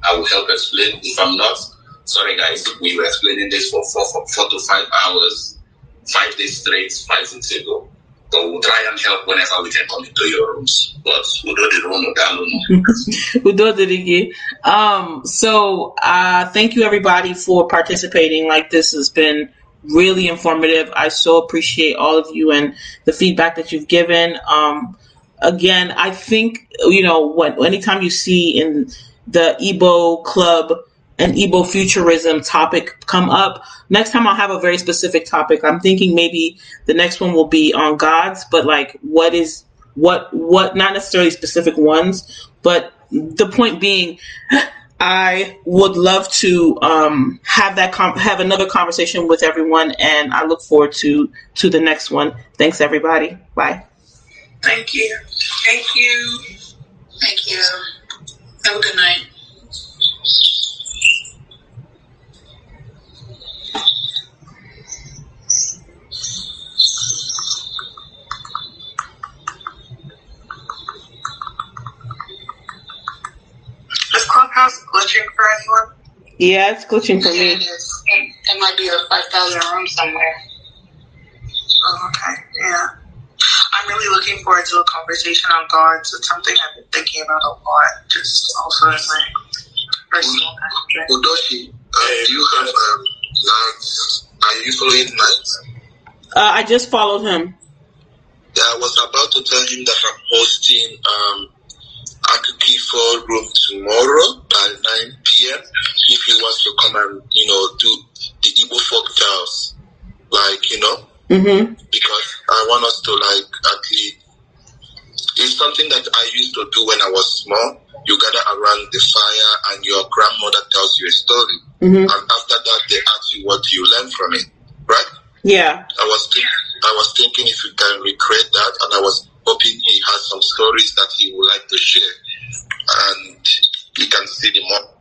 I will help explain. If I'm not, sorry guys, we were explaining this for four, four, to five hours, five days straight, five weeks ago. But we'll try and help whenever we can come into your rooms. But we'll do the room down. we'll do it Um, so, uh, thank you everybody for participating. Like this has been really informative. I so appreciate all of you and the feedback that you've given. Um, again, I think you know when anytime you see in the Igbo club and Igbo futurism topic come up. Next time I'll have a very specific topic. I'm thinking maybe the next one will be on gods, but like what is what what not necessarily specific ones, but the point being I would love to um, have that com- have another conversation with everyone, and I look forward to to the next one. Thanks, everybody. Bye. Thank you. Thank you. Thank you. Have a good night. Is Clubhouse glitching for anyone? Yeah, it's glitching for me. It is. It, it might be a 5,000 room somewhere. Oh, okay. Yeah. I'm really looking forward to a conversation on gods. It's something I've been thinking about a lot, just also in my personal journey. Udoshi, uh, do you have um, Lance? Are you following Lance? Uh, I just followed him. Yeah, I was about to tell him that I'm hosting um, Akuki 4 room tomorrow by 9 p.m. if he wants to come and, you know, do the Igbo folk tales. Like, you know, Mm-hmm. Because I want us to like at least it's something that I used to do when I was small. You gather around the fire and your grandmother tells you a story. Mm-hmm. And after that they ask you what you learn from it. Right? Yeah. I was thinking I was thinking if you can recreate that and I was hoping he has some stories that he would like to share and he can see them all.